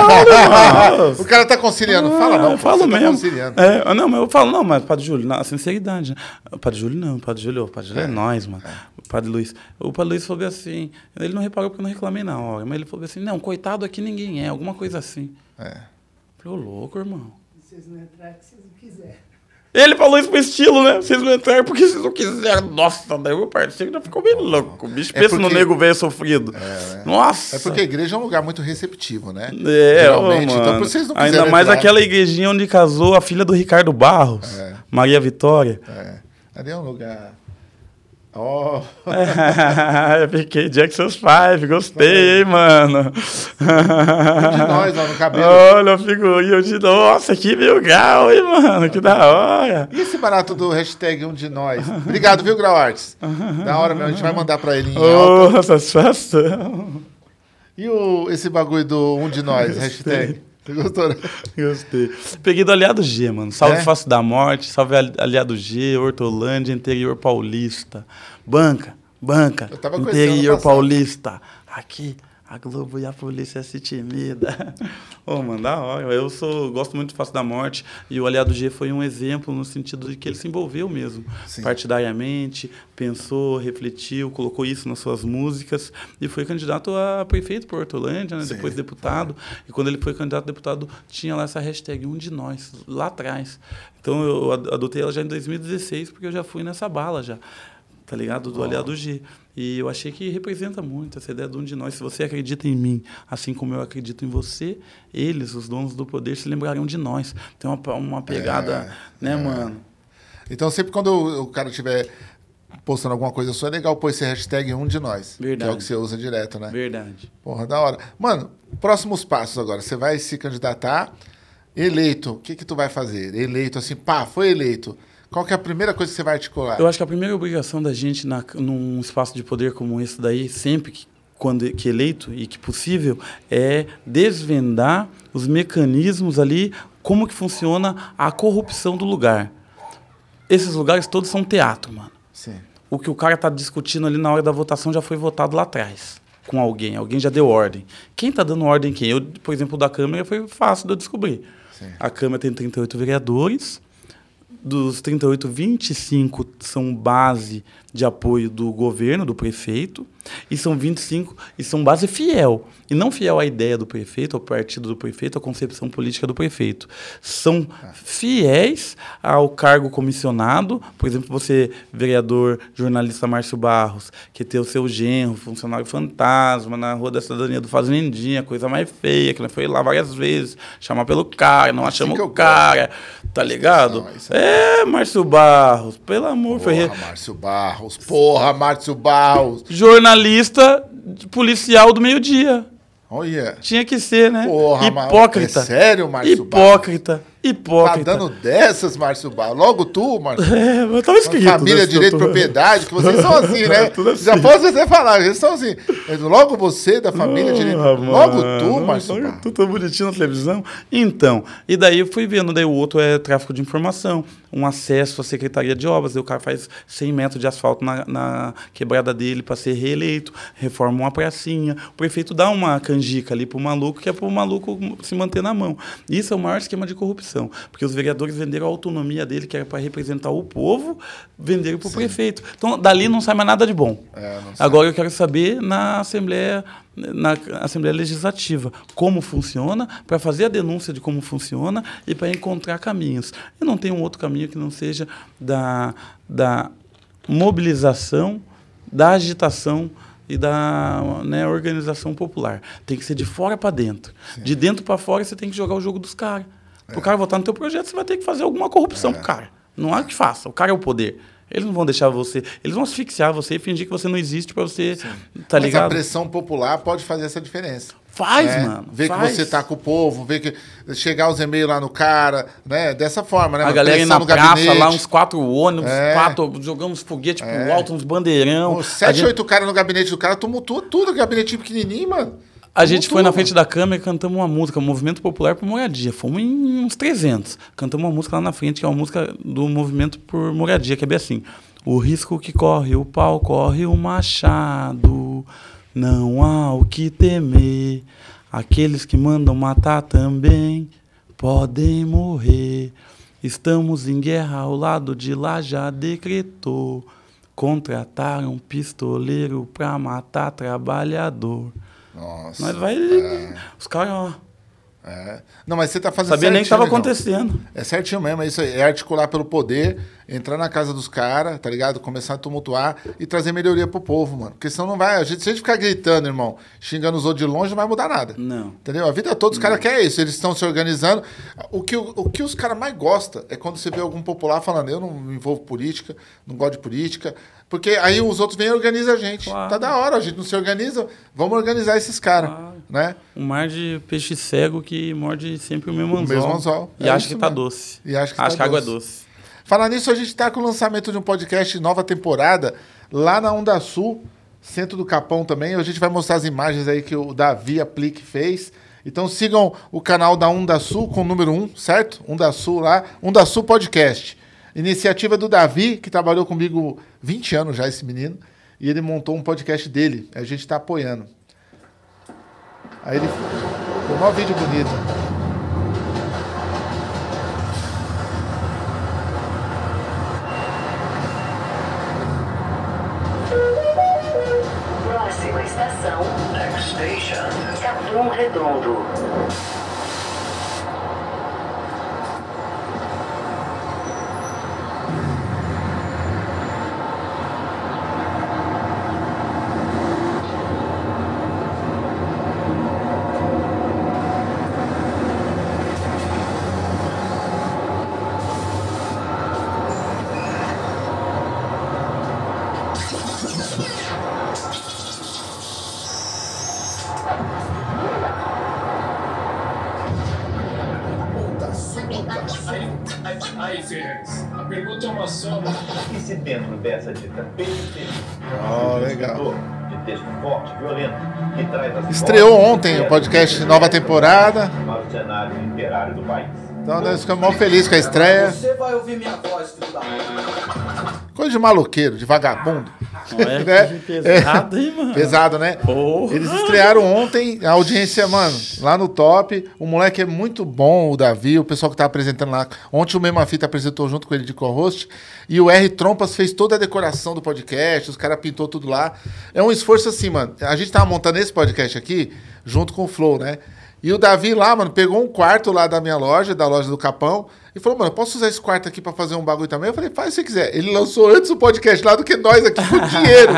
falo, [laughs] o cara tá conciliando. Fala não, Ah, eu falo tá mesmo. conciliando. É, não, mas eu falo, não, mas Padre Júlio, na sinceridade, né? O Padre Júlio não, o Padre Júlio, o Padre Júlio é, nós, mano. O Padre Luiz. O Padre Luiz falou bem assim, ele não reparou porque eu não reclamei na hora, mas ele falou bem assim, não, coitado aqui ninguém é, alguma coisa assim. É. Eu falei, ô louco, irmão. Vocês não entraram que vocês não quiserem. Ele falou isso pro estilo, né? Vocês não entraram porque vocês não quiseram. Nossa, daí o parceiro já ficou bem louco. O bicho É pensa no porque- nego velho sofrido. Nossa! É porque a igreja é um lugar muito receptivo, né? É, Geralmente. ô, então, vocês não Ainda mais entrar, aquela igrejinha onde casou a filha do Ricardo Barros, É. Maria Vitória. É. Ali é um lugar Ó, [laughs] eu fiquei Jackson 5, gostei, hein, mano. um de nós, ó, no cabelo. Olha a figurinha de. Nossa, que mil grau, hein, mano? Que da hora. E esse barato do hashtag um de nós? Obrigado, viu, Grau Arts? Da hora mesmo, a gente vai mandar pra ele em alta. Oh, satisfação. E o, esse bagulho do um de nós, hashtag? Você gostou? né? Gostei. Peguei do Aliado G, mano. Salve É? Da Morte, salve Ali- Aliado G, Hortolândia, Interior Paulista. Banca, banca, Interior. Paulista. Aqui, a Globo e a polícia se intimida. [laughs] Ô, mano, da hora. Eu sou, gosto muito do Face da Morte e o Aliado G foi um exemplo no sentido de que ele se envolveu mesmo. Sim. Partidariamente, pensou, refletiu, colocou isso nas suas músicas e foi candidato a prefeito por Hortolândia, né? Depois deputado. E quando ele foi candidato a deputado, tinha lá essa hashtag um de nós, lá atrás. Então eu ad- adotei ela já em 2016, porque eu já fui nessa bala já, tá ligado? Do aliado G. E eu achei que representa muito essa ideia de um de nós. Se você acredita em mim, assim como eu acredito em você, eles, os donos do poder, se lembrarão de nós. Tem uma, uma pegada, né, mano? Então, sempre quando o, cara estiver postando alguma coisa sua, é legal pôr esse hashtag um de nós. Que é Verdade. o que você usa direto, né? Verdade. Porra, da hora. Mano, próximos passos agora. Você vai se candidatar, eleito. O que que tu vai fazer? Eleito, assim, pá, foi eleito. Qual que é a primeira coisa que você vai articular? Eu acho que a primeira obrigação da gente na, num espaço de poder como esse daí, sempre que, quando, que eleito e que possível, é desvendar os mecanismos ali, como que funciona a corrupção do lugar. Esses lugares todos são teatro, mano. Sim. O que o cara está discutindo ali na hora da votação já foi votado lá atrás com alguém. Alguém já deu ordem. Quem está dando ordem quem? Eu, por exemplo, da Câmara foi fácil de eu descobrir. Sim. A Câmara tem 38 vereadores. Dos 38, 25 são base de apoio do governo, do prefeito, e são 25 e são base fiel. E não fiel à ideia do prefeito, ao partido do prefeito, à concepção política do prefeito. São fiéis ao cargo comissionado. Por exemplo, você, vereador, jornalista Márcio Barros, que tem o seu genro, funcionário fantasma, na Rua da Cidadania do Fazendinha, coisa mais feia, que nós foi lá várias vezes, chamar pelo cara, não achamos que eu o cara, tá ligado? Não, é- É, Márcio Barros, pelo amor, foi Porra, Márcio Barros. Porra, Márcio Barros. jornalista policial do meio-dia. Olha. Tinha que ser, né? Porra, Hipócrita. é sério, Márcio Hipócrita. Tá Hipócrita. Dando dessas, Márcio Barros. Logo tu, Márcio. [laughs] É, mas tava escrito. Família, né, direito, doutor? propriedade, que vocês são assim, né? [laughs] Assim. Já posso até falar, eles são assim. Logo você, da família, direito. Ah, Logo tu, mano, Márcio. Tu tão bonitinho na televisão. Então, e daí eu fui vendo, daí o outro é tráfico de informação, um acesso à Secretaria de Obras, daí o cara faz 100 metros de asfalto na, na quebrada dele para ser reeleito, reforma uma pracinha, o prefeito dá uma canjica ali pro maluco, que é pro maluco se manter na mão. Isso é o maior esquema de corrupção, porque os vereadores venderam a autonomia dele, que era para representar o povo, venderam pro prefeito. Então, dali não sai mais nada de bom. É. Agora eu quero saber na Assembleia, na Assembleia Legislativa como funciona, para fazer a denúncia de como funciona e para encontrar caminhos. Eu não tenho um outro caminho que não seja da, da mobilização, da agitação e da né, organização popular. Tem que ser de fora para dentro. De dentro para fora você tem que jogar o jogo dos caras. Para o cara votar no teu projeto, você vai ter que fazer alguma corrupção pro cara. Não há que faça. O cara é o poder. Eles não vão deixar você. Eles vão asfixiar você e fingir que você não existe para você. Tá Mas a ligado? pressão popular pode fazer essa diferença. Faz, né? mano. Ver faz. que você tá com o povo, ver que chegar os e-mails lá no cara, né? Dessa forma, né? A mano? galera aí na praça, gabinete. lá uns quatro ônibus, É. quatro, jogamos foguete pro alto, uns bandeirão. A Sete, gente- oito caras no gabinete do cara, tumultua tudo, gabinetinho pequenininho, mano. A gente foi na frente da câmera e cantamos uma música, Movimento Popular por Moradia. Fomos em uns 300. Cantamos uma música lá na frente, que é uma música do Movimento por Moradia, que é bem assim. O risco que corre o pau, corre o machado. Não há o que temer. Aqueles que mandam matar também podem morrer. Estamos em guerra ao lado de lá já decretou. Contrataram um pistoleiro pra matar trabalhador. Nossa. Nós vai. Os caras, ó. É. Não, mas você tá fazendo Sabia nem o que certinho, estava acontecendo. É certinho mesmo, é isso aí. É articular pelo poder, entrar na casa dos caras, tá ligado? Começar a tumultuar e trazer melhoria pro povo, mano. Porque senão não vai. A gente, se a gente ficar gritando, irmão, xingando os outros de longe, não vai mudar nada. Não. Entendeu? A vida toda os caras querem isso, eles estão se organizando. O que, o, o que os caras mais gostam é quando você vê algum popular falando, eu não me envolvo política, não gosto de política. Porque aí os outros vêm e organizam a gente. Claro. Tá da hora, a gente não se organiza, vamos organizar esses caras, Claro. Né? Um mar de peixe cego que morde sempre o mesmo anzol. mesmo anzol. E É acha que tá mesmo. doce. E acha que acha tá que a água é doce. doce. Falar nisso, a gente está com o lançamento de um podcast nova temporada lá na Onda Sul, centro do Capão também. A gente vai mostrar as imagens aí que o Davi Aplique fez. Então sigam o canal da Onda Sul com o número 1, certo? Onda Sul lá, Onda Sul Podcast. Iniciativa do Davi, que trabalhou comigo 20 anos já, esse menino. E ele montou um podcast dele. A gente está apoiando. Aí ele. Foi um vídeo bonito. Próxima estação, Next station. Capão Redondo. Se dentro dessa dita periferia, Ó, um legal. de texto forte, violento, que traz as Estreou ontem o podcast Nova Temporada. para o cenário literário do país. Então nós ficamos mal felizes com a estreia. Você vai ouvir minha voz, filho da. Coisa de maloqueiro, de vagabundo. Olha Né? que pesado, hein, mano? Pesado, né? Porra. Eles estrearam ontem, a audiência, mano, lá no top. O moleque é muito bom, o Davi, o pessoal que tá apresentando lá. Ontem o Mesma Fita apresentou junto com ele de co-host. E o R Trompas fez toda a decoração do podcast, os caras pintou tudo lá. É um esforço assim, mano. A gente tava montando esse podcast aqui junto com o Flow, né? E o Davi lá, mano, pegou um quarto lá da minha loja, da loja do Capão, e falou, mano, posso usar esse quarto aqui pra fazer um bagulho também? Eu falei, faz se você quiser. Ele lançou antes o podcast lá do que nós aqui com [laughs] dinheiro.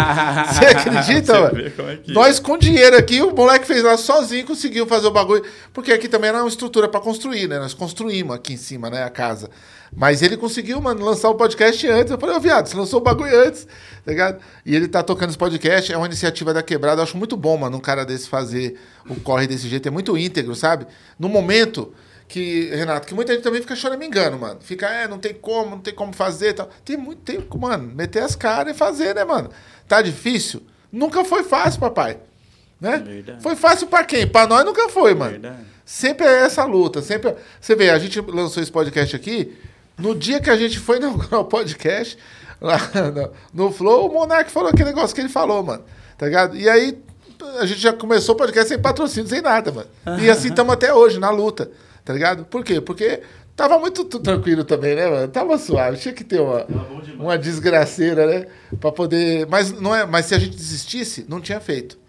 Você acredita, Você mano? é que- Nós com dinheiro aqui, o moleque fez lá sozinho, conseguiu fazer o bagulho. Porque aqui também era uma estrutura pra construir, né? Nós construímos aqui em cima, né, a casa. Mas ele conseguiu, mano, lançar o podcast antes. Eu falei, ô viado, você lançou o bagulho antes, tá ligado? E ele tá tocando esse podcast, é uma iniciativa da quebrada. Eu acho muito bom, mano, um cara desse fazer o corre desse jeito. É muito íntegro, sabe? No momento que, Renato, que muita gente também fica choramingando, mano. Fica, é, não tem como, não tem como fazer e tal. Tem muito tempo, mano, meter as caras e fazer, né, mano? Tá difícil? Nunca foi fácil, papai. Né? Verdade. Foi fácil pra quem? Pra nós nunca foi, mano. Verdade. Sempre é essa luta. Sempre. Você vê, a gente lançou esse podcast aqui. No dia que a gente foi [laughs] inaugurar o podcast, lá no, no Flow, o Monark falou aquele negócio que ele falou, mano. Tá ligado? E aí a gente já começou o podcast sem patrocínio, sem nada, mano. E assim estamos até hoje, na luta. Tá ligado? Por quê? Porque tava muito tranquilo também, né, mano? Tava suave. Tinha que ter uma, uma desgraceira, né? Pra poder. Mas, não é... Mas se a gente desistisse, não tinha feito.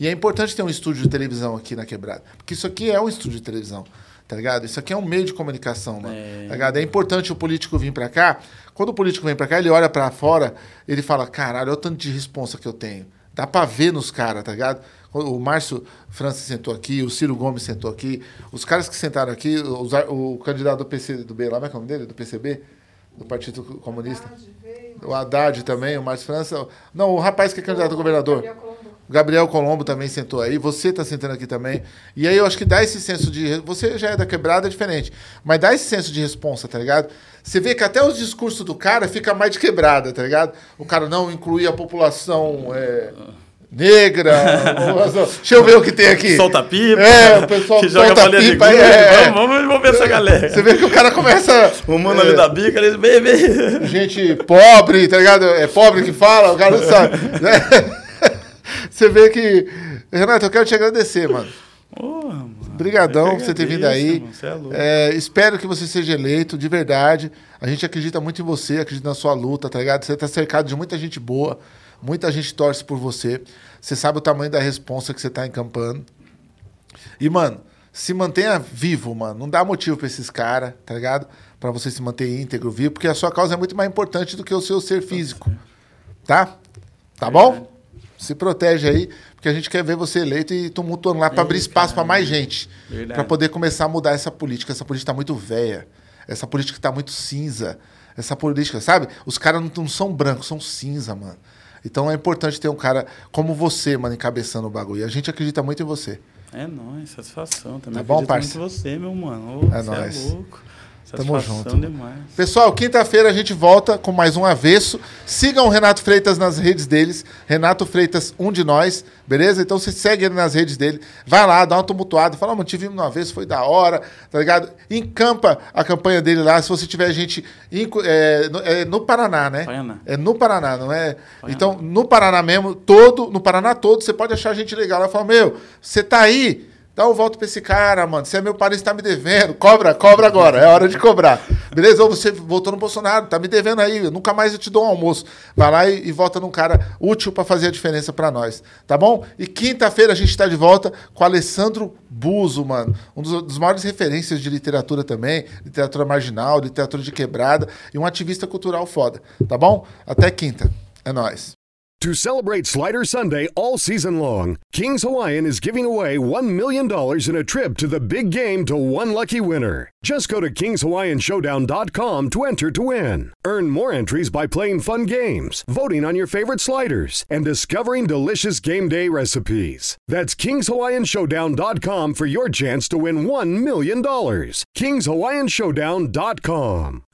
E é importante ter um estúdio de televisão aqui na quebrada. Porque isso aqui é um estúdio de televisão. Tá ligado? Isso aqui é um meio de comunicação, mano. É. Tá ligado? É importante o político vir pra cá. Quando o político vem pra cá, ele olha pra fora, ele fala: caralho, olha o tanto de responsa que eu tenho. Dá pra ver nos caras, tá ligado? O Márcio França sentou aqui, o Ciro Gomes sentou aqui. Os caras que sentaram aqui, os o candidato do PCB lá, como é que é o nome dele? Do PCB? Do Partido Comunista. O Haddad também, o Márcio França. Não, o rapaz que é candidato a governador. Gabriel Colombo também sentou aí, você está sentando aqui também. E aí eu acho que dá esse senso de. Você já é da quebrada, é diferente. Mas dá esse senso de responsa, tá ligado? Você vê que até os discursos do cara fica mais de quebrada, tá ligado? O cara não incluir a população é, negra. Deixa eu ver o que tem aqui. Solta pipa. É, o pessoal que joga solta pipa, gude. é. Vamos, vamos envolver essa galera. Você vê que o cara começa. O mano é, ali da bica, eles bem, bem. gente pobre, tá ligado? É pobre que fala, o cara não sabe. né? [laughs] Você vê que. Renato, eu quero te agradecer, mano. Porra. Obrigadão por você ter vindo aí. você é louco. É, espero que você seja eleito, de verdade. A gente acredita muito em você, acredita na sua luta, tá ligado? Você tá cercado de muita gente boa, muita gente torce por você. Você sabe o tamanho da responsa que você tá encampando. E, mano, se mantenha vivo, mano. Não dá motivo pra esses caras, tá ligado? Pra você se manter íntegro, vivo, porque a sua causa é muito mais importante do que o seu ser físico. Tá? Tá bom? Se protege aí, porque a gente quer ver você eleito e tumultuando lá pra abrir espaço pra mais gente. Pra poder começar a mudar essa política. Essa política tá muito velha. Essa política tá muito cinza. Essa política, sabe? Os caras não, não são brancos, são cinza, mano. Então é importante ter um cara como você, mano, encabeçando o bagulho. E a gente acredita muito em você. É nóis, satisfação. Também Tá bom, acredito parça? muito em você, meu mano. Ô, É cê nóis. É louco. Tamo junto. demais. Pessoal, quinta-feira a gente volta com mais um avesso. Sigam o Renato Freitas nas redes deles. Renato Freitas, um de nós, beleza? Então você segue ele nas redes dele. Vai lá, dá uma tumultuada. Fala, mano, vimos no avesso, foi da hora, tá ligado? Encampa a campanha dele lá. Se você tiver gente é, no, é no Paraná, né? Paraná. É no Paraná, não é? Então, no Paraná mesmo, todo, no Paraná todo, você pode achar gente legal lá. Fala, meu, você tá aí? Dá um voto pra esse cara, mano. Você é meu parente, tá me devendo. Cobra, cobra agora. É hora de cobrar. Beleza? Ou você votou no Bolsonaro, tá me devendo aí. Nunca mais eu te dou um almoço. Vai lá e, e num cara útil pra fazer a diferença pra nós. Tá bom? E quinta-feira a gente tá de volta com o Alessandro Buzo, mano. Um dos, dos maiores referências de literatura também. Literatura marginal, literatura de quebrada. E um ativista cultural foda. Tá bom? Até quinta. É nóis. To celebrate Slider Sunday all season long, Kings Hawaiian is giving away $1 million in a trip to the big game to one lucky winner. Just go to KingsHawaiianShowdown.com to enter to win. Earn more entries by playing fun games, voting on your favorite sliders, and discovering delicious game day recipes. That's KingsHawaiianShowdown.com for your chance to win $1 million. KingsHawaiianShowdown.com.